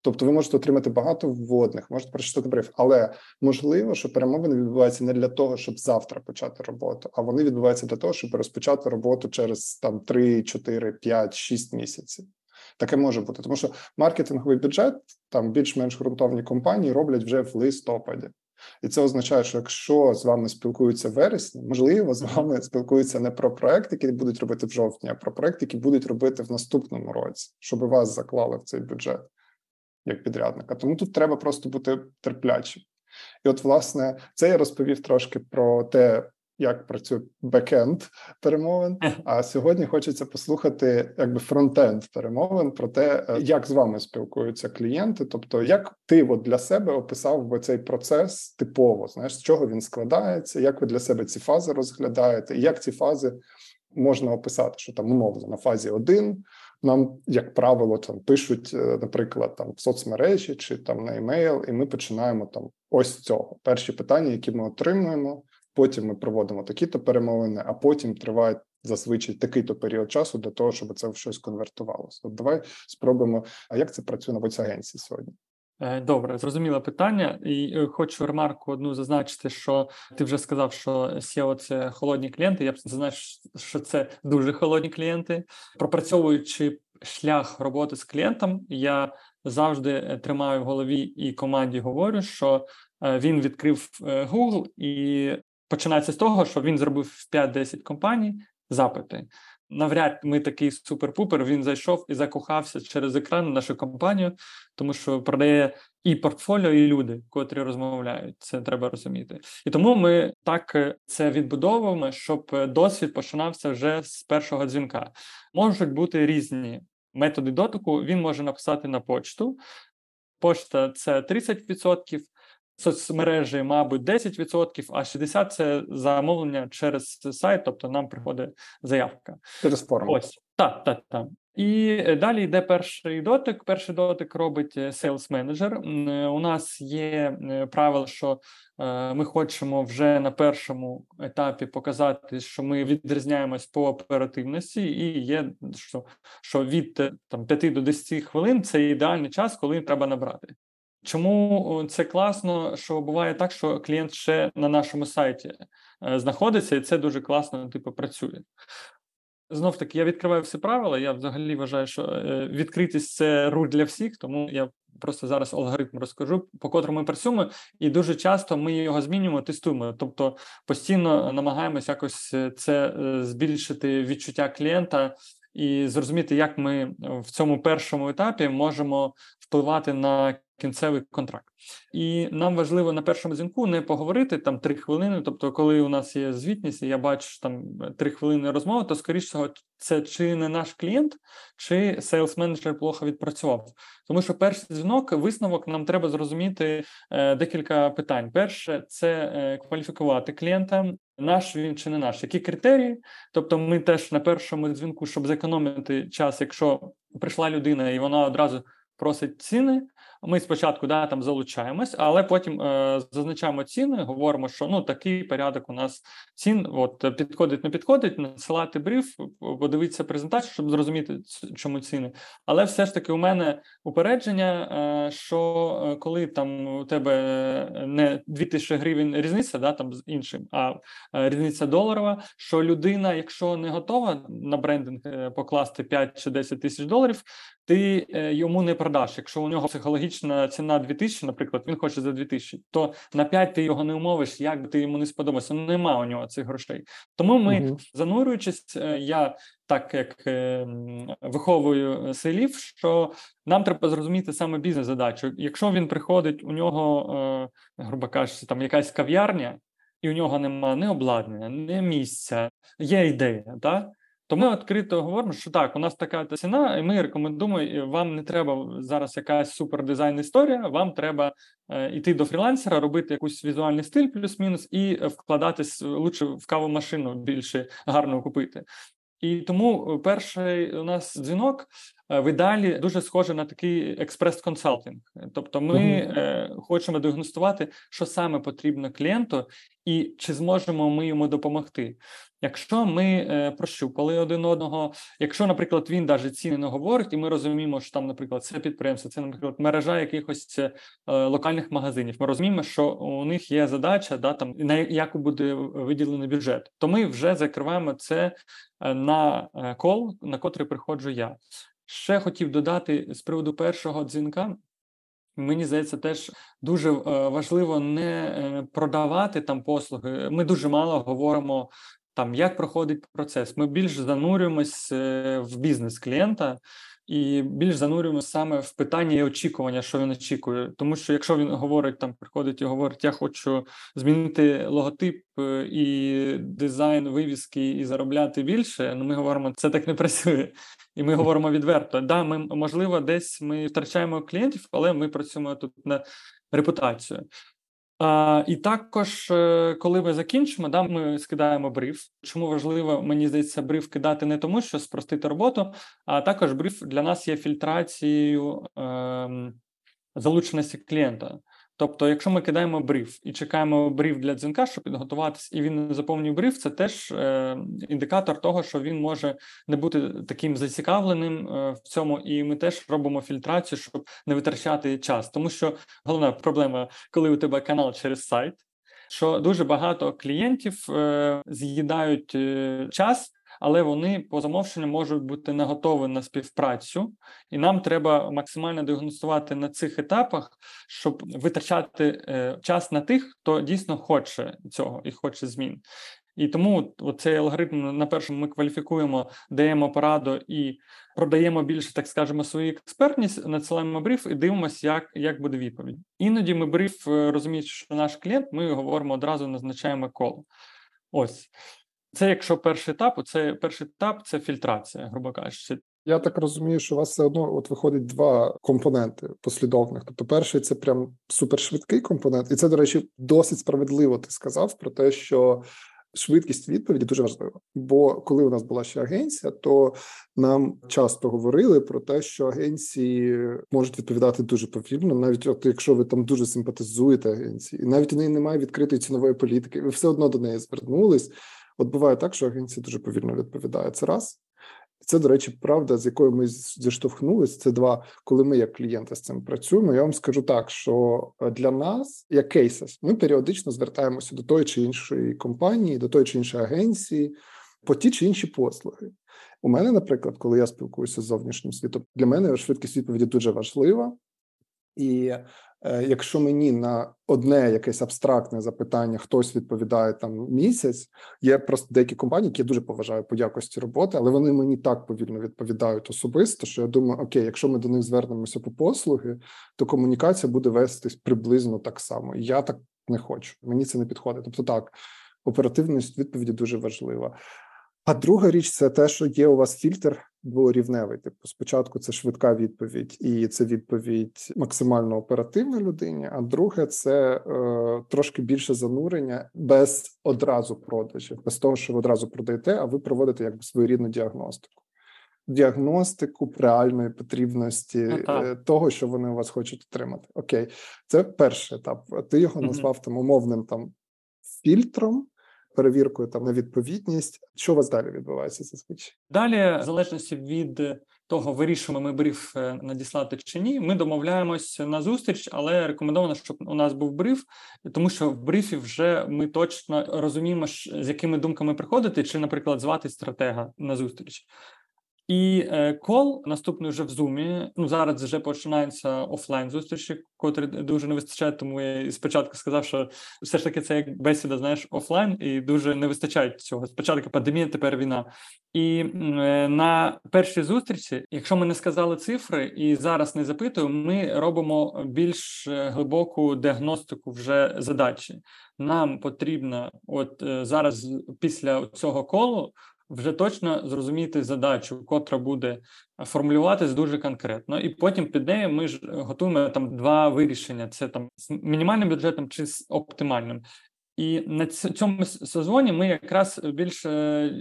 Тобто ви можете отримати багато вводних, можете прочитати бриф, але можливо, що перемовини відбуваються не для того, щоб завтра почати роботу, а вони відбуваються для того, щоб розпочати роботу через там 3, 4, 5, 6 місяців. Таке може бути, тому що маркетинговий бюджет там більш-менш ґрунтовні компанії роблять вже в листопаді. І це означає, що якщо з вами спілкуються в вересні, можливо, з вами спілкуються не про проекти, які будуть робити в жовтні, а про проекти, які будуть робити в наступному році, щоб вас заклали в цей бюджет як підрядника. Тому тут треба просто бути терплячим. І, от, власне, це я розповів трошки про те, як працює бекенд перемовин. А сьогодні хочеться послухати якби фронтенд перемовин про те, е, як з вами спілкуються клієнти. Тобто, як ти от для себе описав би цей процес типово, знаєш, з чого він складається, як ви для себе ці фази розглядаєте, і як ці фази можна описати, що там умовно на фазі 1 нам, як правило, там пишуть, е, наприклад, там в соцмережі чи там на емейл, і ми починаємо там ось цього. Перші питання, які ми отримуємо. Потім ми проводимо такі-то перемовини, а потім триває зазвичай такий-то період часу для того, щоб це в щось конвертувалося. От давай спробуємо. А як це працює на боці агенції сьогодні? Е, добре, зрозуміле питання, і е, хочу ремарку одну зазначити, що ти вже сказав, що SEO – це холодні клієнти. Я б зазначив, що це дуже холодні клієнти. Пропрацьовуючи шлях роботи з клієнтом, я завжди е, тримаю в голові і команді говорю, що він відкрив Google і починається з того, що він зробив в 5-10 компаній запити навряд ми такий супер-пупер. Він зайшов і закохався через екран в нашу компанію, тому що продає і портфоліо, і люди, котрі розмовляють. Це треба розуміти. І тому ми так е, це відбудовуємо, щоб е, досвід починався вже з першого дзвінка. Можуть бути різні методи дотику. Він може написати на почту. Почта це 30%. Соцмережі, мабуть, 10%, а 60% – це замовлення через сайт, тобто нам приходить заявка. Через форму. Ось так, так, так. І далі йде перший дотик. Перший дотик робить Sales Manager. У нас є правило, що ми хочемо вже на першому етапі показати, що ми відрізняємось по оперативності, і є що що від там 5 до 10 хвилин це ідеальний час, коли треба набрати. Чому це класно? Що буває так, що клієнт ще на нашому сайті знаходиться, і це дуже класно, типу, працює. Знов таки, я відкриваю всі правила. Я взагалі вважаю, що е, відкритість це руль для всіх, тому я просто зараз алгоритм розкажу, по котрому ми працюємо, і дуже часто ми його змінюємо, тестуємо. Тобто постійно намагаємося якось е, це е, збільшити відчуття клієнта і зрозуміти, як ми в цьому першому етапі можемо впливати на кінцевий контракт. І нам важливо на першому дзвінку не поговорити там три хвилини. Тобто, коли у нас є звітність, і я бачу там три хвилини розмови, то скоріш всього, це чи не наш клієнт, чи sales менеджер плохо відпрацював. Тому що перший дзвінок, висновок нам треба зрозуміти е, декілька питань. Перше, це е, кваліфікувати клієнта. Наш він чи не наш, які критерії? Тобто, ми теж на першому дзвінку, щоб зекономити час, якщо прийшла людина і вона одразу просить ціни. Ми спочатку да, там залучаємось, але потім е, зазначаємо ціни, говоримо, що ну такий порядок у нас цін. От підходить, не підходить, насилати бриф, подивитися презентацію, щоб зрозуміти, чому ціни. Але все ж таки у мене упередження, е, що е, коли там у тебе не 2000 гривень різниця, да, там з іншим, а е, різниця доларова, що людина, якщо не готова на брендинг е, покласти 5 чи 10 тисяч доларів, ти йому не продаш. Якщо у нього психологічна ціна 2000, наприклад, він хоче за 2000, то на 5 ти його не умовиш, як би ти йому не сподобався. Ну, нема у нього цих грошей. Тому ми, угу. занурюючись, е, я так як е, виховую селів, що нам треба зрозуміти саме бізнес-задачу. Якщо він приходить, у нього, грубо кажучи, там якась кав'ярня, і у нього немає ні обладнання, ні місця, є ідея, так? То ми відкрито говоримо, що так, у нас така ціна, і ми рекомендуємо, вам не треба зараз якась супердизайн історія, вам треба е, йти до фрілансера, робити якийсь візуальний стиль, плюс-мінус, і вкладатись лучше в каву машину більше гарно купити. І тому перший у нас дзвінок Е, в ідеалі дуже схоже на такий експрес-консалтинг. Тобто, ми е, хочемо діагностувати, що саме потрібно клієнту, і чи зможемо ми йому допомогти. Якщо ми е, прощупали один одного, якщо, наприклад, він навіть ціни не говорить, і ми розуміємо, що там, наприклад, це підприємство, це, наприклад, мережа якихось е, локальних магазинів. Ми розуміємо, що у них є задача, да там на яку буде виділений бюджет, то ми вже закриваємо це е, на е, кол, на котрий приходжу я. Ще хотів додати з приводу першого дзвінка. Мені здається, теж дуже е, важливо не е, продавати там послуги. Ми дуже мало говоримо там, як проходить процес. Ми більш занурюємось е, в бізнес клієнта і більш занурюємося саме в питання і очікування, що він очікує. Тому що якщо він говорить там, приходить і говорить, я хочу змінити логотип і дизайн вивіски і заробляти більше. Ну ми говоримо, це так не працює. І ми говоримо відверто. Да, ми можливо, десь ми втрачаємо клієнтів, але ми працюємо тут на репутацію. А, І також, е, коли ми закінчимо, да, ми скидаємо бриф. Чому важливо, мені здається, бриф кидати не тому, що спростити роботу, а також бриф для нас є фільтрацією е, залученості клієнта. Тобто, якщо ми кидаємо бриф і чекаємо бриф для дзвінка, щоб підготуватись, і він не заповнює бриф, це теж е, індикатор того, що він може не бути таким зацікавленим е, в цьому, і ми теж робимо фільтрацію, щоб не витрачати час. Тому що головна проблема, коли у тебе канал через сайт, що дуже багато клієнтів е, з'їдають е, час але вони по замовченню можуть бути не готові на співпрацю, і нам треба максимально діагностувати на цих етапах, щоб витрачати е, час на тих, хто дійсно хоче цього і хоче змін. І тому цей алгоритм на першому ми кваліфікуємо, даємо пораду і продаємо більше, так скажемо, свою експертність, надсилаємо бриф і дивимося, як як буде відповідь. Іноді ми бриф е, розуміючи, що наш клієнт, ми говоримо одразу, назначаємо коло. Ось це якщо перший етап, це перший етап це фільтрація, грубо кажучи. Я так розумію, що у вас все одно от виходить два компоненти послідовних. Тобто, перший це прям супершвидкий компонент, і це, до речі, досить справедливо. Ти сказав про те, що швидкість відповіді дуже важлива. Бо коли у нас була ще агенція, то нам часто говорили про те, що агенції можуть відповідати дуже повільно, навіть от якщо ви там дуже симпатизуєте агенції, і навіть у неї немає відкритої цінової політики, ви все одно до неї звернулись. От буває так, що агенція дуже повільно відповідає. Це раз. Це, до речі, правда, з якою ми зіштовхнулися. Це два, коли ми як клієнти з цим працюємо. Я вам скажу так, що е, для нас, як кейсес, ми періодично звертаємося до тої чи іншої компанії, до тої чи іншої агенції по ті чи інші послуги. У мене, наприклад, коли я спілкуюся з зовнішнім світом, для мене швидкість відповіді дуже важлива. І якщо мені на одне якесь абстрактне запитання хтось відповідає там місяць, є просто деякі компанії, які я дуже поважаю по якості роботи, але вони мені так повільно відповідають особисто, що я думаю, окей, якщо ми до них звернемося по послуги, то комунікація буде вестись приблизно так само. І я так не хочу. Мені це не підходить. Тобто, так оперативність відповіді дуже важлива. А друга річ це те, що є у вас фільтр дворівневий. Типу, спочатку це швидка відповідь, і це відповідь максимально оперативна людині. А друге, це е, трошки більше занурення без одразу продажів, без того, що ви одразу продаєте, а ви проводите якби своєрідну діагностику. Діагностику реальної потрібності ну, того, що вони у вас хочуть отримати. Окей, це перший етап. Ти його назвав там умовним там фільтром перевіркою там на відповідність. Що у вас далі відбувається зазвичай? Далі, в залежності від того, вирішуємо ми бриф е, надіслати чи ні. Ми домовляємось на зустріч, але рекомендовано, щоб у нас був бриф, тому що в брифі вже ми точно розуміємо, з якими думками приходити, чи, наприклад, звати стратега на зустріч. І е, кол наступний вже в зумі. Ну зараз вже починається офлайн зустрічі, котрі дуже не вистачає. Тому я спочатку сказав, що все ж таки це як бесіда, знаєш, офлайн, і дуже не вистачає цього. Спочатку пандемія, тепер війна. І е, на першій зустрічі, якщо ми не сказали цифри і зараз не запитуємо, ми робимо більш е, глибоку діагностику вже задачі. Нам потрібно, от зараз після цього колу вже точно зрозуміти задачу, котра буде формулюватись дуже конкретно, і потім під нею ми ж готуємо там два вирішення: це там з мінімальним бюджетом чи з оптимальним. І на цьому созвоні ми якраз більше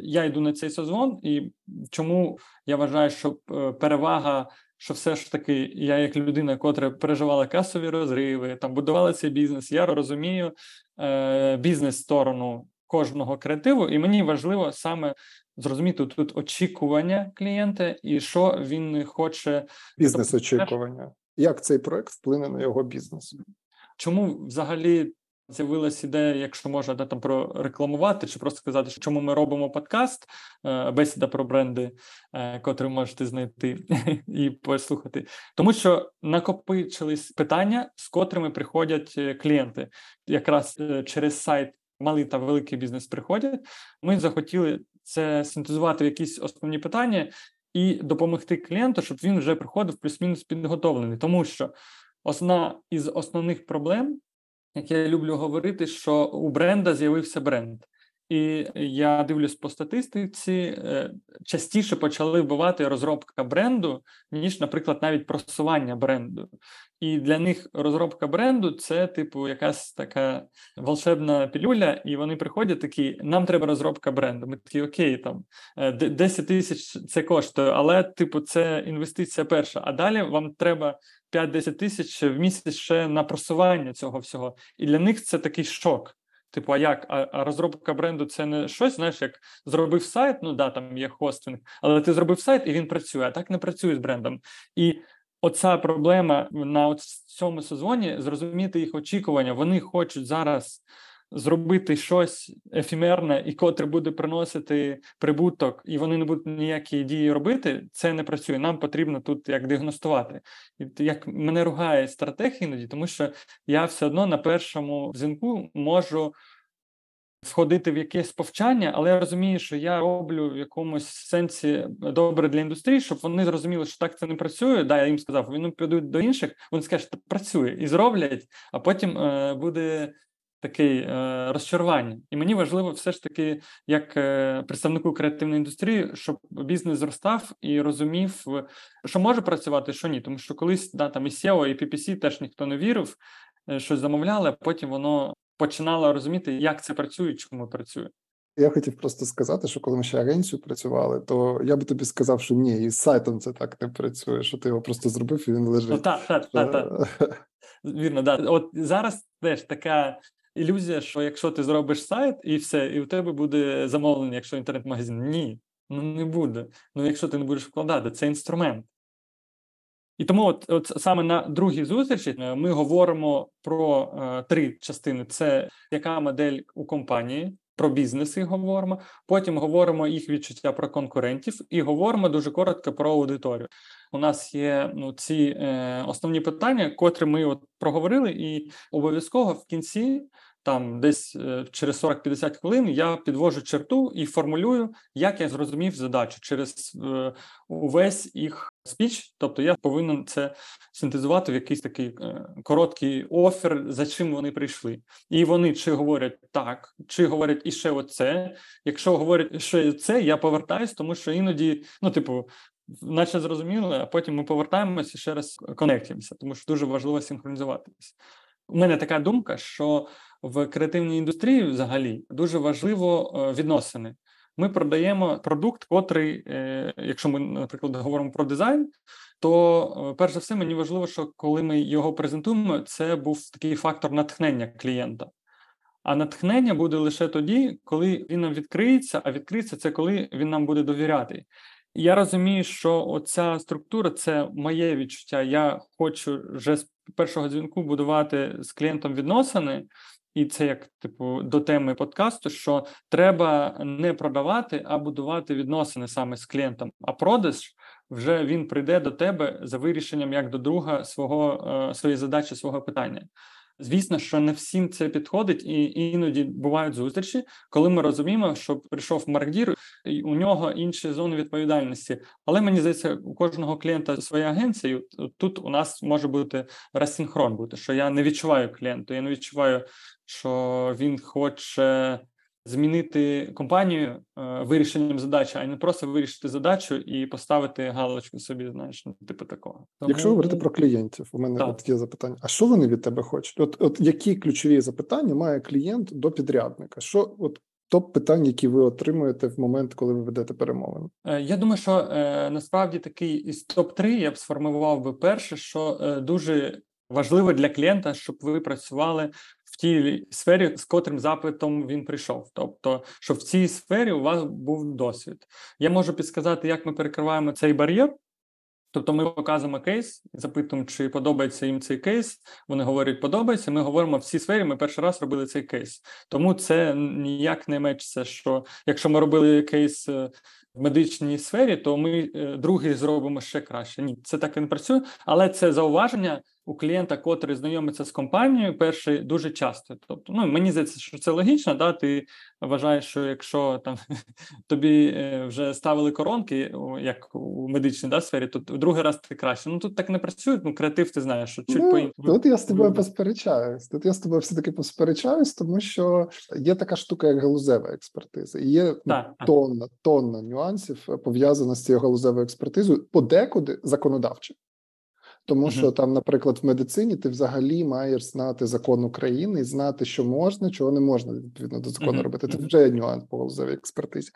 я йду на цей созвон, і чому я вважаю, що е, перевага, що все ж таки я, як людина, котра переживала касові розриви, там будувала цей бізнес, я розумію е, бізнес-сторону кожного креативу, і мені важливо саме зрозуміти тут очікування клієнта і що він хоче бізнес очікування. Як цей проект вплине на його бізнес? Чому взагалі з'явилася ідея, якщо можна де там прорекламувати, чи просто сказати, що чому ми робимо подкаст, е, бесіда про бренди, е, котрий можете знайти і послухати, тому що накопичились питання, з котрими приходять е, клієнти, якраз через сайт малий та великий бізнес приходять. Ми захотіли це синтезувати в якісь основні питання і допомогти клієнту, щоб він вже приходив плюс-мінус підготовлений. Тому що одна із основних проблем, як я люблю говорити, що у бренда з'явився бренд. І я дивлюсь по статистиці, е, частіше почали вбивати розробка бренду, ніж, наприклад, навіть просування бренду. І для них розробка бренду це, типу, якась така волшебна пілюля, і вони приходять такі: нам треба розробка бренду. Ми такі, окей, там 10 е, тисяч це коштує, але, типу, це інвестиція перша. А далі вам треба 5-10 тисяч в місяць ще на просування цього всього. І для них це такий шок. Типу, а як? А, а розробка бренду це не щось, знаєш, як зробив сайт, ну да, там є хостинг, але ти зробив сайт і він працює, а так не працює з брендом. І оця проблема на цьому сезоні зрозуміти їх очікування. Вони хочуть зараз зробити щось ефімерне і котре буде приносити прибуток, і вони не будуть ніякі дії робити. Це не працює. Нам потрібно тут як діагностувати. І як мене ругає стратег іноді, тому що я все одно на першому дзвінку можу входити в якесь повчання, але я розумію, що я роблю в якомусь сенсі добре для індустрії, щоб вони зрозуміли, що так це не працює. Да, я їм сказав, вони підуть до інших, вони скажуть, що працює і зроблять, а потім е, буде такий е, розчарування. І мені важливо все ж таки, як е, представнику креативної індустрії, щоб бізнес зростав і розумів, що може працювати, що ні. Тому що колись да, там і SEO, і PPC теж ніхто не вірив, е, щось замовляли, а потім воно починало розуміти, як це працює, чому працює. Я хотів просто сказати, що коли ми ще агенцію працювали, то я би тобі сказав, що ні, і з сайтом це так не працює, що ти його просто зробив і він лежить. Ну, так, так, так, так. Вірно, да. От зараз теж така ілюзія, що якщо ти зробиш сайт і все, і у тебе буде замовлення, якщо інтернет-магазин. Ні, ну не буде. Ну якщо ти не будеш вкладати, це інструмент. І тому, от от саме на другій зустрічі, е, ми говоримо про е, три частини: це яка модель у компанії, про бізнеси говоримо. Потім говоримо їх відчуття про конкурентів, і говоримо дуже коротко про аудиторію. У нас є ну ці е, основні питання, котрі ми от проговорили, і обов'язково в кінці там десь е, через 40-50 хвилин я підвожу черту і формулюю, як я зрозумів задачу через е, увесь їх спіч. Тобто я повинен це синтезувати в якийсь такий е, короткий офер, за чим вони прийшли. І вони чи говорять так, чи говорять іще оце. Якщо говорять ще це, я повертаюсь, тому що іноді, ну, типу. Наче зрозуміло, а потім ми повертаємося і ще раз конектимося, тому що дуже важливо синхронізуватися. У мене така думка, що в креативній індустрії взагалі дуже важливо е, відносини. Ми продаємо продукт, котрий, е, якщо ми, наприклад, говоримо про дизайн, то е, перш за все мені важливо, що коли ми його презентуємо, це був такий фактор натхнення клієнта. А натхнення буде лише тоді, коли він нам відкриється, а відкриється це коли він нам буде довіряти. Я розумію, що оця структура це моє відчуття. Я хочу вже з першого дзвінку будувати з клієнтом відносини, і це як типу до теми подкасту: що треба не продавати, а будувати відносини саме з клієнтом. А продаж вже він прийде до тебе за вирішенням як до друга свого е, своєї задачі, свого питання. Звісно, що не всім це підходить, і іноді бувають зустрічі, коли ми розуміємо, що прийшов Маркдір, і у нього інші зони відповідальності. Але мені здається, у кожного клієнта своя агенція. Тут у нас може бути розсинхрон бути, що я не відчуваю клієнту, я не відчуваю, що він хоче змінити компанію е, вирішенням задачі, а не просто вирішити задачу і поставити галочку собі, знаєш, ну, типу такого. Тому... Якщо говорити про клієнтів, у мене так. от є запитання: а що вони від тебе хочуть? От, от які ключові запитання має клієнт до підрядника? Що от топ питань, які ви отримуєте в момент, коли ви ведете перемовини? Е, я думаю, що е, насправді такий із топ 3 я б сформував би перше, що е, дуже важливо для клієнта, щоб ви працювали тій сфері, з котрим запитом він прийшов. Тобто, що в цій сфері у вас був досвід. Я можу підсказати, як ми перекриваємо цей бар'єр. Тобто ми показуємо кейс, запитуємо, чи подобається їм цей кейс. Вони говорять, подобається. Ми говоримо в цій сфері. Ми перший раз робили цей кейс. Тому це ніяк не мечиться, що якщо ми робили кейс е, в медичній сфері, то ми е, другий зробимо ще краще. Ні, це так і не працює, але це зауваження у клієнта, котрий знайомиться з компанією, перший дуже часто. Тобто, ну мені здається, що це логічно. Да, Ти вважаєш, що якщо там тобі е, вже ставили коронки, як у медичній да, сфері, то другий раз ти краще. Ну тут так не працює. Ну креатив, ти знаєш, що чуть ну, по Тут я з тобою посперечаюсь. Тут я з тобою все таки посперечаюсь, тому що є така штука, як галузева експертиза, і є ну, тонна, тонна нюансів е, пов'язана з цією галузевою експертизою, подекуди законодавчо. Тому uh-huh. що там, наприклад, в медицині ти взагалі маєш знати закон України і знати, що можна, чого не можна відповідно до закону uh-huh. робити. Це вже нюанс по галузевій експертизі.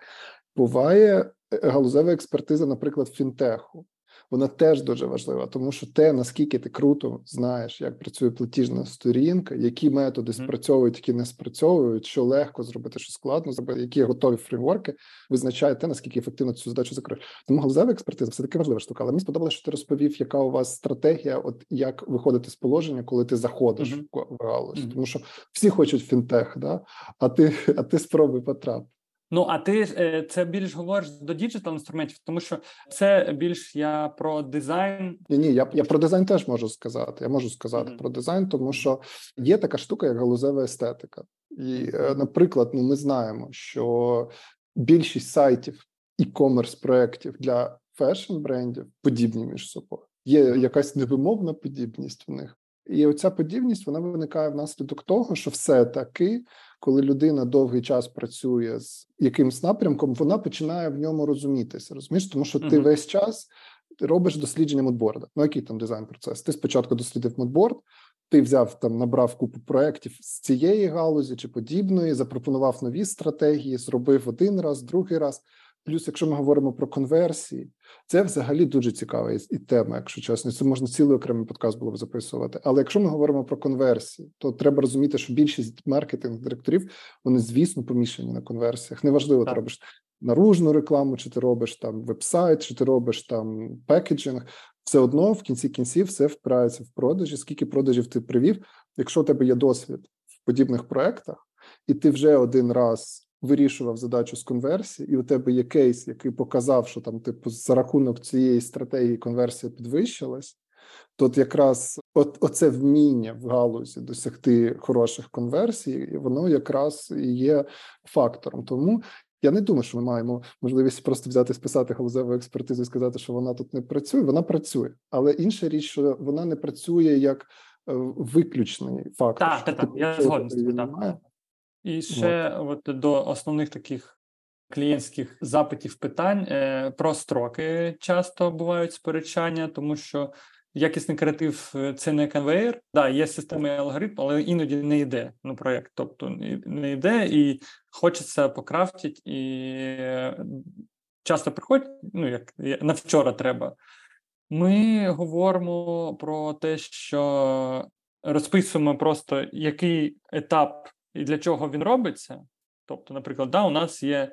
Буває е, галузева експертиза, наприклад, фінтеху вона теж дуже важлива, тому що те, наскільки ти круто знаєш, як працює платіжна сторінка, які методи спрацьовують, які не спрацьовують, що легко зробити, що складно зробити, які готові фреймворки, визначає те, наскільки ефективно цю задачу закриєш. Тому галузева експертиза все таки важлива штука. Але мені сподобалося, що ти розповів, яка у вас стратегія, от як виходити з положення, коли ти заходиш uh-huh. в галузь, uh-huh. тому що всі хочуть фінтех, да а ти а ти спробуй потрапити. Ну, а ти е, це більш говориш до digital інструментів, тому що це більш я про дизайн. Ні, ні, я я про дизайн теж можу сказати. Я можу сказати mm-hmm. про дизайн, тому що є така штука, як галузева естетика. І, е, наприклад, ну ми знаємо, що більшість сайтів e-commerce проєктів для fashion брендів подібні між собою. Є якась невимовна подібність в них. І оця подібність вона виникає внаслідок того, що все-таки, коли людина довгий час працює з якимсь напрямком, вона починає в ньому розумітися. Розумієш, тому що ти uh весь час робиш дослідження модборда. Ну, який там дизайн процес? Ти спочатку дослідив модборд, ти взяв там, набрав купу проєктів з цієї галузі чи подібної, запропонував нові стратегії, зробив один раз, другий раз. Плюс, якщо ми говоримо про конверсії, це взагалі дуже цікава і тема, якщо чесно. Це можна цілий окремий подкаст було б записувати. Але якщо ми говоримо про конверсії, то треба розуміти, що більшість маркетинг директорів вони, звісно, помішані на конверсіях. Неважливо, ти робиш наружну рекламу, чи ти робиш там веб-сайт, чи ти робиш там пекеджинг. Все одно в кінці кінців все впирається в продажі. Скільки продажів ти привів? Якщо у тебе є досвід в подібних проектах, і ти вже один раз вирішував задачу з конверсії, і у тебе є кейс, який показав, що там, типу, за рахунок цієї стратегії конверсія підвищилась. Тут якраз от оце вміння в галузі досягти хороших конверсій, воно якраз і є фактором. Тому я не думаю, що ми маємо можливість просто взяти списати галузеву експертизу і сказати, що вона тут не працює. Вона працює, але інша річ, що вона не працює як е, виключний фактор. Так, так, так, я згоден з цим. І ще от. от до основних таких клієнтських запитів питань е, про строки часто бувають сперечання, тому що якісний креатив е, це не конвейер. Да, є система і алгоритм, але іноді не йде ну, проєкт. Тобто не йде і хочеться покрафтити, і часто приходять, ну як на вчора треба. Ми говоримо про те, що розписуємо просто який етап і для чого він робиться. Тобто, наприклад, да, у нас є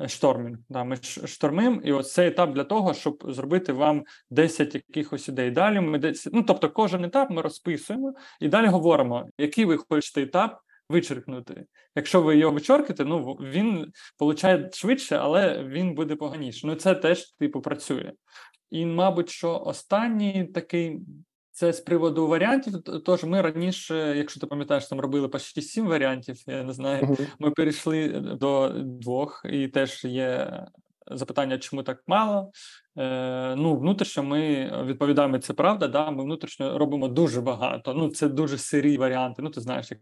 е, штормінг. Да, Ми штормимо, і ось цей етап для того, щоб зробити вам 10 якихось ідей. Далі ми 10, ну тобто, кожен етап ми розписуємо і далі говоримо, який ви хочете етап вичеркнути. Якщо ви його вичорките, ну він получає швидше, але він буде поганіше. Ну це теж типу працює. І, мабуть, що останній такий це з приводу варіантів. Тож ми раніше, якщо ти пам'ятаєш, там робили почти сім варіантів. Я не знаю. Ми перейшли до двох, і теж є запитання, чому так мало. Е, Ну, внутрішньо ми відповідаємо, це правда. Да, Ми внутрішньо робимо дуже багато. Ну, це дуже сирі варіанти. Ну, ти знаєш, як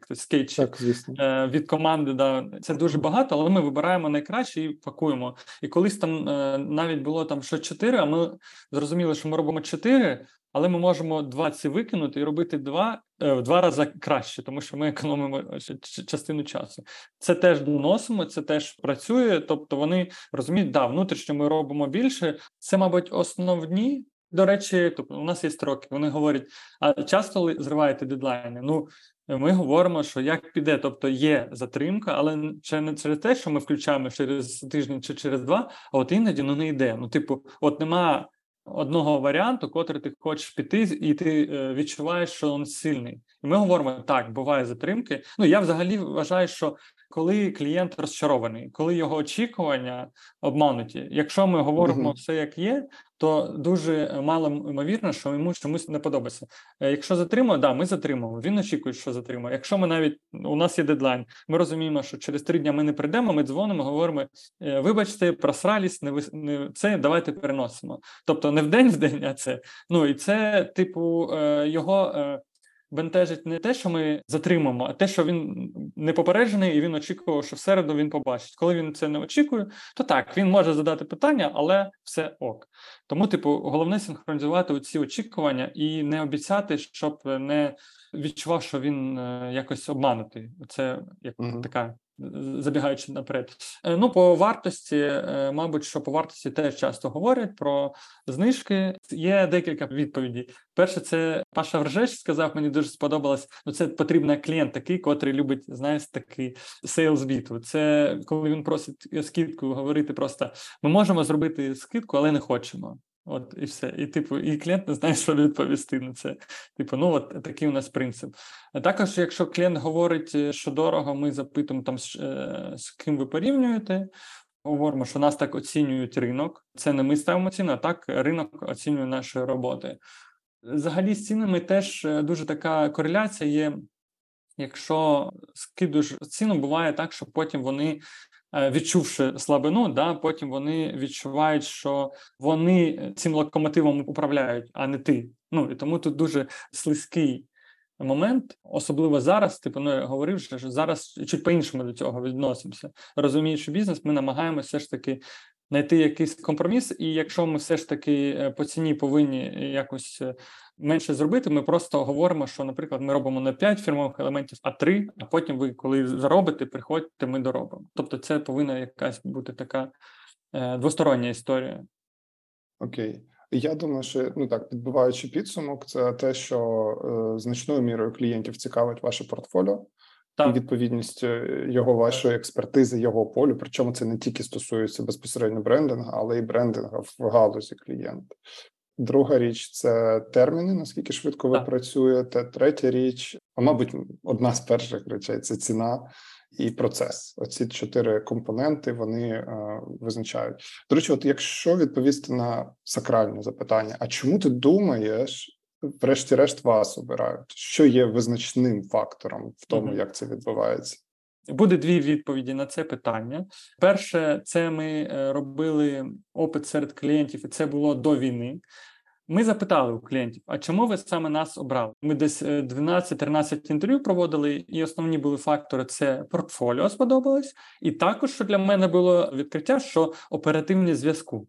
так, звісно. Е, від команди. Да, Це дуже багато, але ми вибираємо найкраще і пакуємо. І колись там е, навіть було там що чотири, а ми зрозуміли, що ми робимо чотири але ми можемо два ці викинути і робити два е, в два рази краще, тому що ми економимо е, частину часу. Це теж доносимо, це теж працює. Тобто вони розуміють, да, внутрішньо ми робимо більше. Це, мабуть, основні. До речі, тобто у нас є строки. Вони говорять, а часто зриваєте дедлайни? Ну ми говоримо, що як піде, тобто є затримка, але не через те, що ми включаємо через тиждень чи через два, а от іноді ну не йде. Ну, типу, от нема одного варіанту, котрий ти хочеш піти, і ти е, відчуваєш, що він сильний. І ми говоримо так, буває затримки. Ну я взагалі вважаю, що коли клієнт розчарований, коли його очікування обмануті. Якщо ми говоримо uh-huh. все як є, то дуже мало ймовірно, що йому чомусь не подобається. Е, якщо затримує, да, ми затримуємо. Він очікує, що затримує. Якщо ми навіть у нас є дедлайн, ми розуміємо, що через три дні ми не прийдемо. Ми дзвонимо, говоримо: «Е, вибачте, просрались, не не це. Давайте переносимо. Тобто не в день в день, а це ну і це, типу, е, його бентежить не те, що ми затримаємо, а те, що він не попереджений, і він очікував, що в середу він побачить. Коли він це не очікує, то так він може задати питання, але все ок. Тому, типу, головне синхронізувати ці очікування і не обіцяти, щоб не відчував, що він е, якось обманутий. Це як угу. така забігаючи наперед. Е, ну, по вартості, е, мабуть, що по вартості теж часто говорять про знижки. Є декілька відповідей. Перше, це Паша Вржеч сказав, мені дуже сподобалось. Ну, це потрібен клієнт такий, котрий любить, знаєш, такий sales біту. Це коли він просить скидку говорити просто: ми можемо зробити скидку, але не хочемо. От і все. І типу, і клієнт не знає, що відповісти на це. Типу, ну от такий у нас принцип. А також, якщо клієнт говорить, е, що дорого, ми запитуємо там з, е, ким ви порівнюєте. Говоримо, що нас так оцінюють ринок. Це не ми ставимо ціну, а так ринок оцінює наші роботи. Взагалі, з цінами теж е, дуже така кореляція є. Якщо скидуєш ціну, буває так, що потім вони відчувши слабину, да, потім вони відчувають, що вони цим локомотивом управляють, а не ти. Ну і тому тут дуже слизький момент, особливо зараз. Типу, ну я говорив, що зараз чуть по-іншому до цього відносимося. Розуміючи бізнес, ми намагаємося все ж таки знайти якийсь компроміс, і якщо ми все ж таки е, по ціні повинні якось е, менше зробити, ми просто говоримо, що, наприклад, ми робимо не 5 фірмових елементів, а 3, а потім ви, коли заробите, приходьте, ми доробимо. Тобто, це повинна якась бути така е, двостороння історія. Окей. Я думаю, що ну так підбиваючи підсумок, це те, що е, значною мірою клієнтів цікавить ваше портфоліо так. і відповідність е, його вашої експертизи, його полю. Причому це не тільки стосується безпосередньо брендингу, але й брендинга в галузі клієнта. Друга річ це терміни, наскільки швидко ви так. працюєте. Третя річ, а мабуть, одна з перших речей це ціна і процес. Оці чотири компоненти вони е, визначають. До речі, от якщо відповісти на сакральне запитання, а чому ти думаєш? Врешті-решт вас обирають, що є визначним фактором в тому, mm-hmm. як це відбувається. Буде дві відповіді на це питання. Перше, це ми е, робили опит серед клієнтів, і це було до війни. Ми запитали у клієнтів, а чому ви саме нас обрали? Ми десь 12-13 е, інтерв'ю проводили, і основні були фактори: це портфоліо сподобалось, і також що для мене було відкриття, що оперативні зв'язку.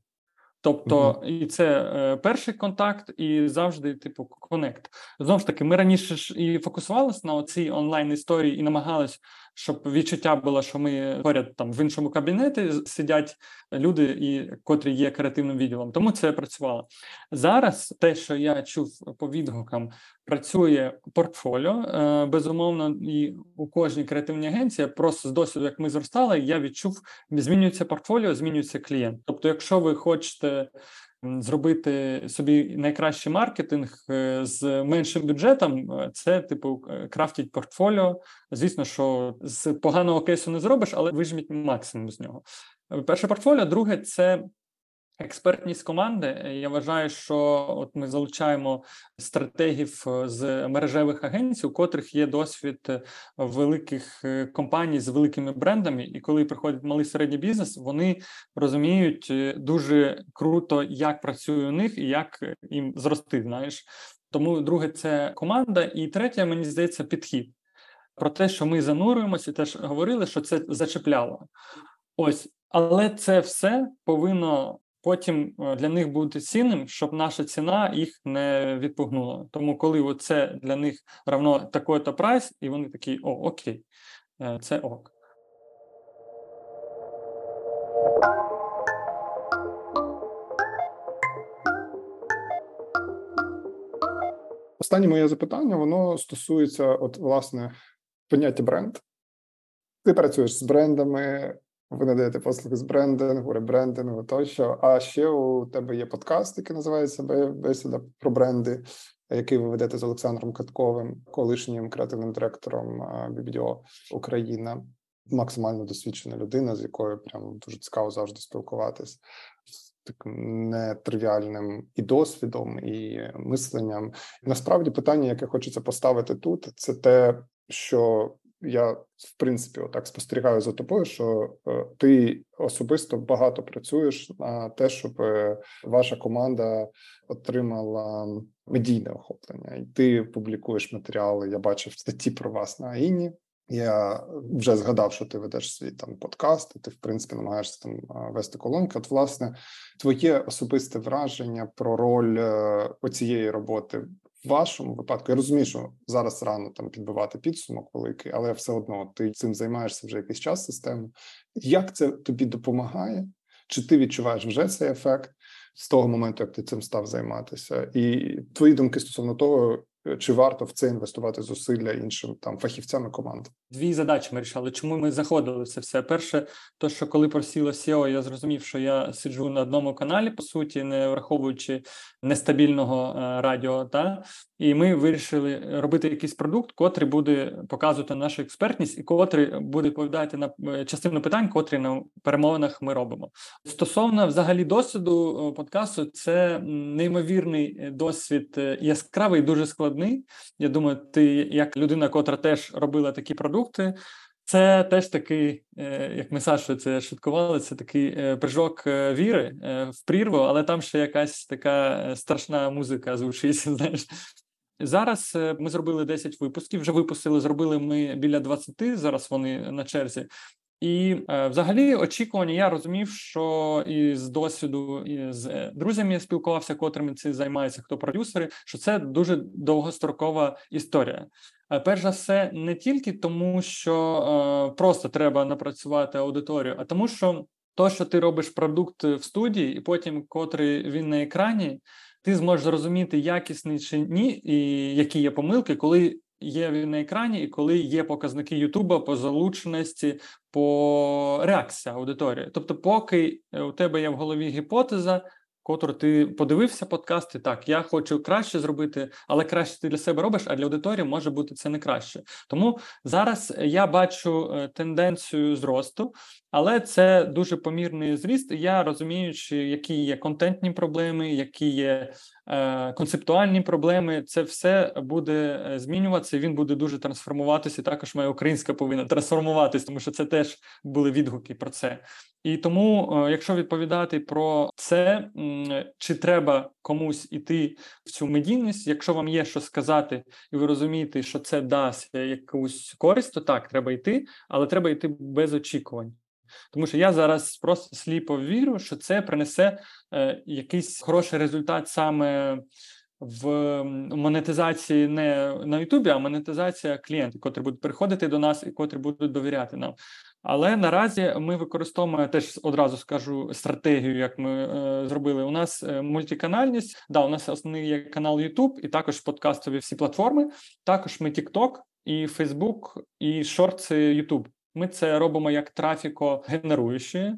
Тобто, і це е, перший контакт, і завжди, типу, конект. Знову ж таки, ми раніше ж і фокусувалися на цій онлайн історії і намагались щоб відчуття було, що ми поряд там в іншому кабінеті сидять люди, і котрі є креативним відділом. Тому це працювало зараз. Те, що я чув по відгукам, працює портфоліо е, безумовно, і у кожній креативній агенції просто з досвіду, як ми зростали, я відчув, змінюється портфоліо, змінюється клієнт. Тобто, якщо ви хочете зробити собі найкращий маркетинг е, з меншим бюджетом, е, це типу е, крафтіть портфоліо. Звісно, що з поганого кейсу не зробиш, але вижміть максимум з нього. Перше портфоліо, друге це Експертність команди. Я вважаю, що от ми залучаємо стратегів е, з мережевих агенцій, у котрих є досвід е, великих е, компаній з великими брендами. І коли приходить малий середній бізнес, вони розуміють дуже круто, як працює у них і як їм зрости. Знаєш, тому друге це команда, і третє, мені здається, підхід про те, що ми занурюємося, теж говорили, що це зачепляло. Ось, але це все повинно потім е, для них буде цінним, щоб наша ціна їх не відпугнула. Тому, коли це для них равно такий-то прайс, і вони такі: о, окей, е, це ок. Останнє моє запитання воно стосується, от, власне, поняття бренд. Ти працюєш з брендами, ви надаєте послуги з брендингу, ребрендингу тощо. А ще у тебе є подкаст, який називається Бесіда про бренди, який ви ведете з Олександром Катковим, колишнім креативним директором BBDO Україна. Максимально досвідчена людина, з якою прям дуже цікаво завжди спілкуватись з таким нетривіальним і досвідом, і мисленням. Насправді питання, яке хочеться поставити тут, це те, що я в принципі отак спостерігаю за тобою, що е, ти особисто багато працюєш на те, щоб е, ваша команда отримала медійне охоплення, і ти публікуєш матеріали. Я бачив статті про вас на Аїні. Я вже згадав, що ти ведеш свій там подкаст, і ти в принципі намагаєшся там вести колонки. От, власне, твоє особисте враження про роль е, оцієї роботи в вашому випадку. Я розумію, що зараз рано там підбивати підсумок великий, але все одно ти цим займаєшся вже якийсь час системно. Як це тобі допомагає? Чи ти відчуваєш вже цей ефект з того моменту, як ти цим став займатися? І твої думки стосовно того, чи варто в це інвестувати зусилля іншим там фахівцям і командам? Дві задачі ми рішали. Чому ми заходили це все? Перше, то що коли просіло SEO, я зрозумів, що я сиджу на одному каналі, по суті, не враховуючи нестабільного е, радіо, та і ми вирішили робити якийсь продукт, котрий буде показувати нашу експертність, і котрий буде відповідати на е, частину питань, котрі на перемовинах ми робимо. Стосовно взагалі досвіду е, подкасту, це неймовірний досвід яскравий, дуже складний. Я думаю, ти як людина, котра теж робила такі продукти. Це теж такий, е, як ми Сашою це шуткували, це такий е, прыжок е, віри в прірву, але там ще якась така страшна музика звучить. Знаєш, Зараз е, ми зробили 10 випусків. Вже випустили, зробили ми біля 20, Зараз вони на черзі. І е, взагалі очікування, я розумів, що із досвіду і з е, друзями я спілкувався, котрими це займаються, хто продюсери, що це дуже довгострокова історія. Перш за все, не тільки тому, що просто треба напрацювати аудиторію, а тому, що то, що ти робиш продукт в студії, і потім, котрий він на екрані, ти зможеш зрозуміти, якісний чи ні, і які є помилки, коли є він на екрані, і коли є показники Ютуба по залученості, по реакції аудиторії. Тобто, поки у тебе є в голові гіпотеза, котру ти подивився подкасти, так я хочу краще зробити, але краще ти для себе робиш, а для аудиторії може бути це не краще. Тому зараз я бачу е, тенденцію зросту, але це дуже помірний зріст. Я розуміючи, які є контентні проблеми, які є е, концептуальні проблеми, це все буде е, змінюватися. Він буде дуже трансформуватися. Також моя українська повинна трансформуватися, тому що це теж були відгуки про це. І тому, е, якщо відповідати про це, чи треба комусь іти в цю медійність, якщо вам є що сказати, і ви розумієте, що це дасть якусь користь, то так треба йти, але треба йти без очікувань. Тому що я зараз просто сліпо вірю, що це принесе е, якийсь хороший результат саме в монетизації не на Ютубі, а монетизація клієнтів, котрі будуть приходити до нас і котрі будуть довіряти нам. Але наразі ми використовуємо теж одразу скажу стратегію, як ми е, зробили. У нас е, мультиканальність. Да, у нас основний є канал YouTube і також подкастові всі платформи. Також ми TikTok, і Facebook, і шорти YouTube. Ми це робимо як трафікогенеруючі.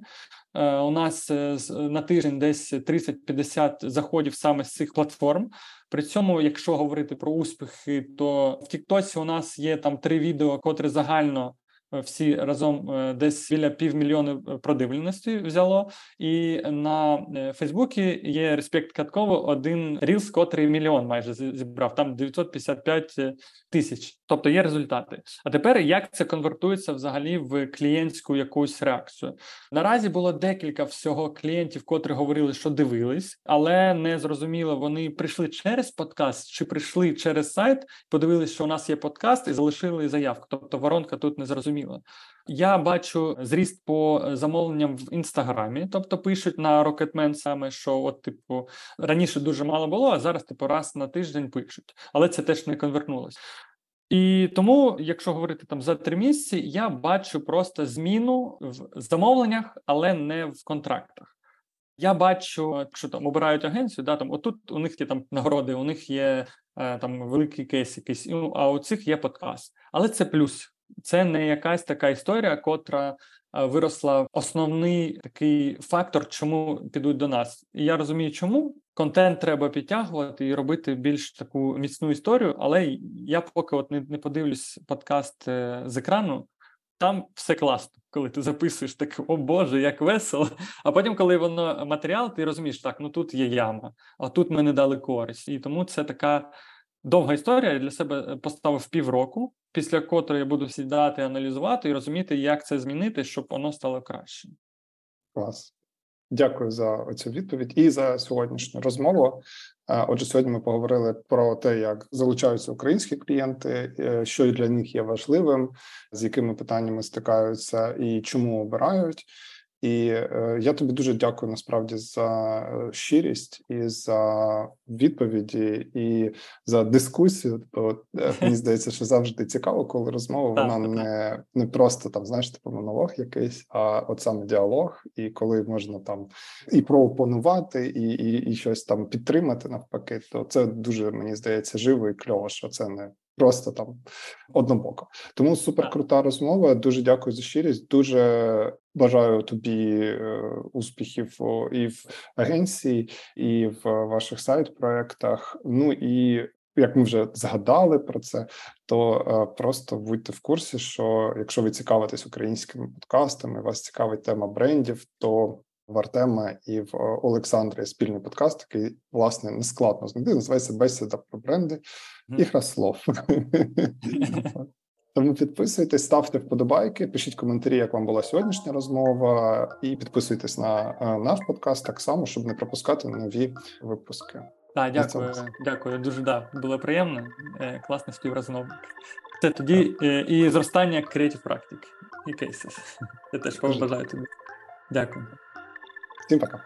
Е, у нас е, на тиждень десь 30-50 заходів саме з цих платформ. При цьому, якщо говорити про успіхи, то в Тіктосі у нас є там три відео, котре загально всі разом е, десь біля півмільйона е, продивленості взяло. І на е, Фейсбуці є респект Катково один рілс, котрий мільйон майже зібрав, там 955 тисяч. Тобто є результати. А тепер як це конвертується взагалі в клієнтську якусь реакцію? Наразі було декілька всього клієнтів, котрі говорили, що дивились, але не зрозуміло, вони прийшли через подкаст чи прийшли через сайт, подивились, що у нас є подкаст, і залишили заявку. Тобто воронка тут не зрозуміла зрозуміло. Я бачу зріст по замовленням в інстаграмі, тобто пишуть на Rocketman саме, що от, типу, раніше дуже мало було, а зараз, типу, раз на тиждень пишуть, але це теж не конвертнулося. І тому, якщо говорити там за три місяці, я бачу просто зміну в замовленнях, але не в контрактах. Я бачу, що там обирають агенцію, да там отут у них є там нагороди, у них є е, там великий кейс, якийсь а у цих є подкаст, але це плюс це не якась така історія, котра виросла основний такий фактор, чому підуть до нас. І я розумію, чому контент треба підтягувати і робити більш таку міцну історію. Але я поки от не, не подивлюсь подкаст е, з екрану. Там все класно, коли ти записуєш так, о Боже, як весело. А потім, коли воно матеріал, ти розумієш, так, ну тут є яма, а тут ми не дали користь. І тому це така довга історія. Я для себе е, поставив півроку, після котрої я буду сідати, аналізувати і розуміти, як це змінити, щоб воно стало краще. Клас. Дякую за цю відповідь і за сьогоднішню розмову. Отже, сьогодні ми поговорили про те, як залучаються українські клієнти, е, що для них є важливим, з якими питаннями стикаються і чому обирають. І е, я тобі дуже дякую насправді за е, щирість і за відповіді, і за дискусію. Бо е, мені здається, що завжди цікаво, коли розмова вона не не просто там, знаєш, типу монолог якийсь, а от саме діалог, і коли можна там і проопонувати, і, і, і щось там підтримати навпаки, то це дуже мені здається живо і кльово, що це не просто там однобоко. Тому супер крута розмова. Дуже дякую за щирість. Дуже бажаю тобі е, успіхів і в агенції, і в ваших сайт-проектах. Ну і як ми вже згадали про це, то е, просто будьте в курсі, що якщо ви цікавитесь українськими подкастами, вас цікавить тема брендів, то в Артема і в Олександра спільний подкаст, який власне нескладно знайти. Називається Бесіда про бренди і гра слов. Тому підписуйтесь, ставте вподобайки, пишіть коментарі, як вам була сьогоднішня розмова, і підписуйтесь на е, наш подкаст так само, щоб не пропускати нові випуски. Так, дякую, дякую. Дуже да, було приємно. Класний співрозмовник. Це тоді і зростання creative практик і cases. Я теж побажаю тобі. Дякую. Всем пока.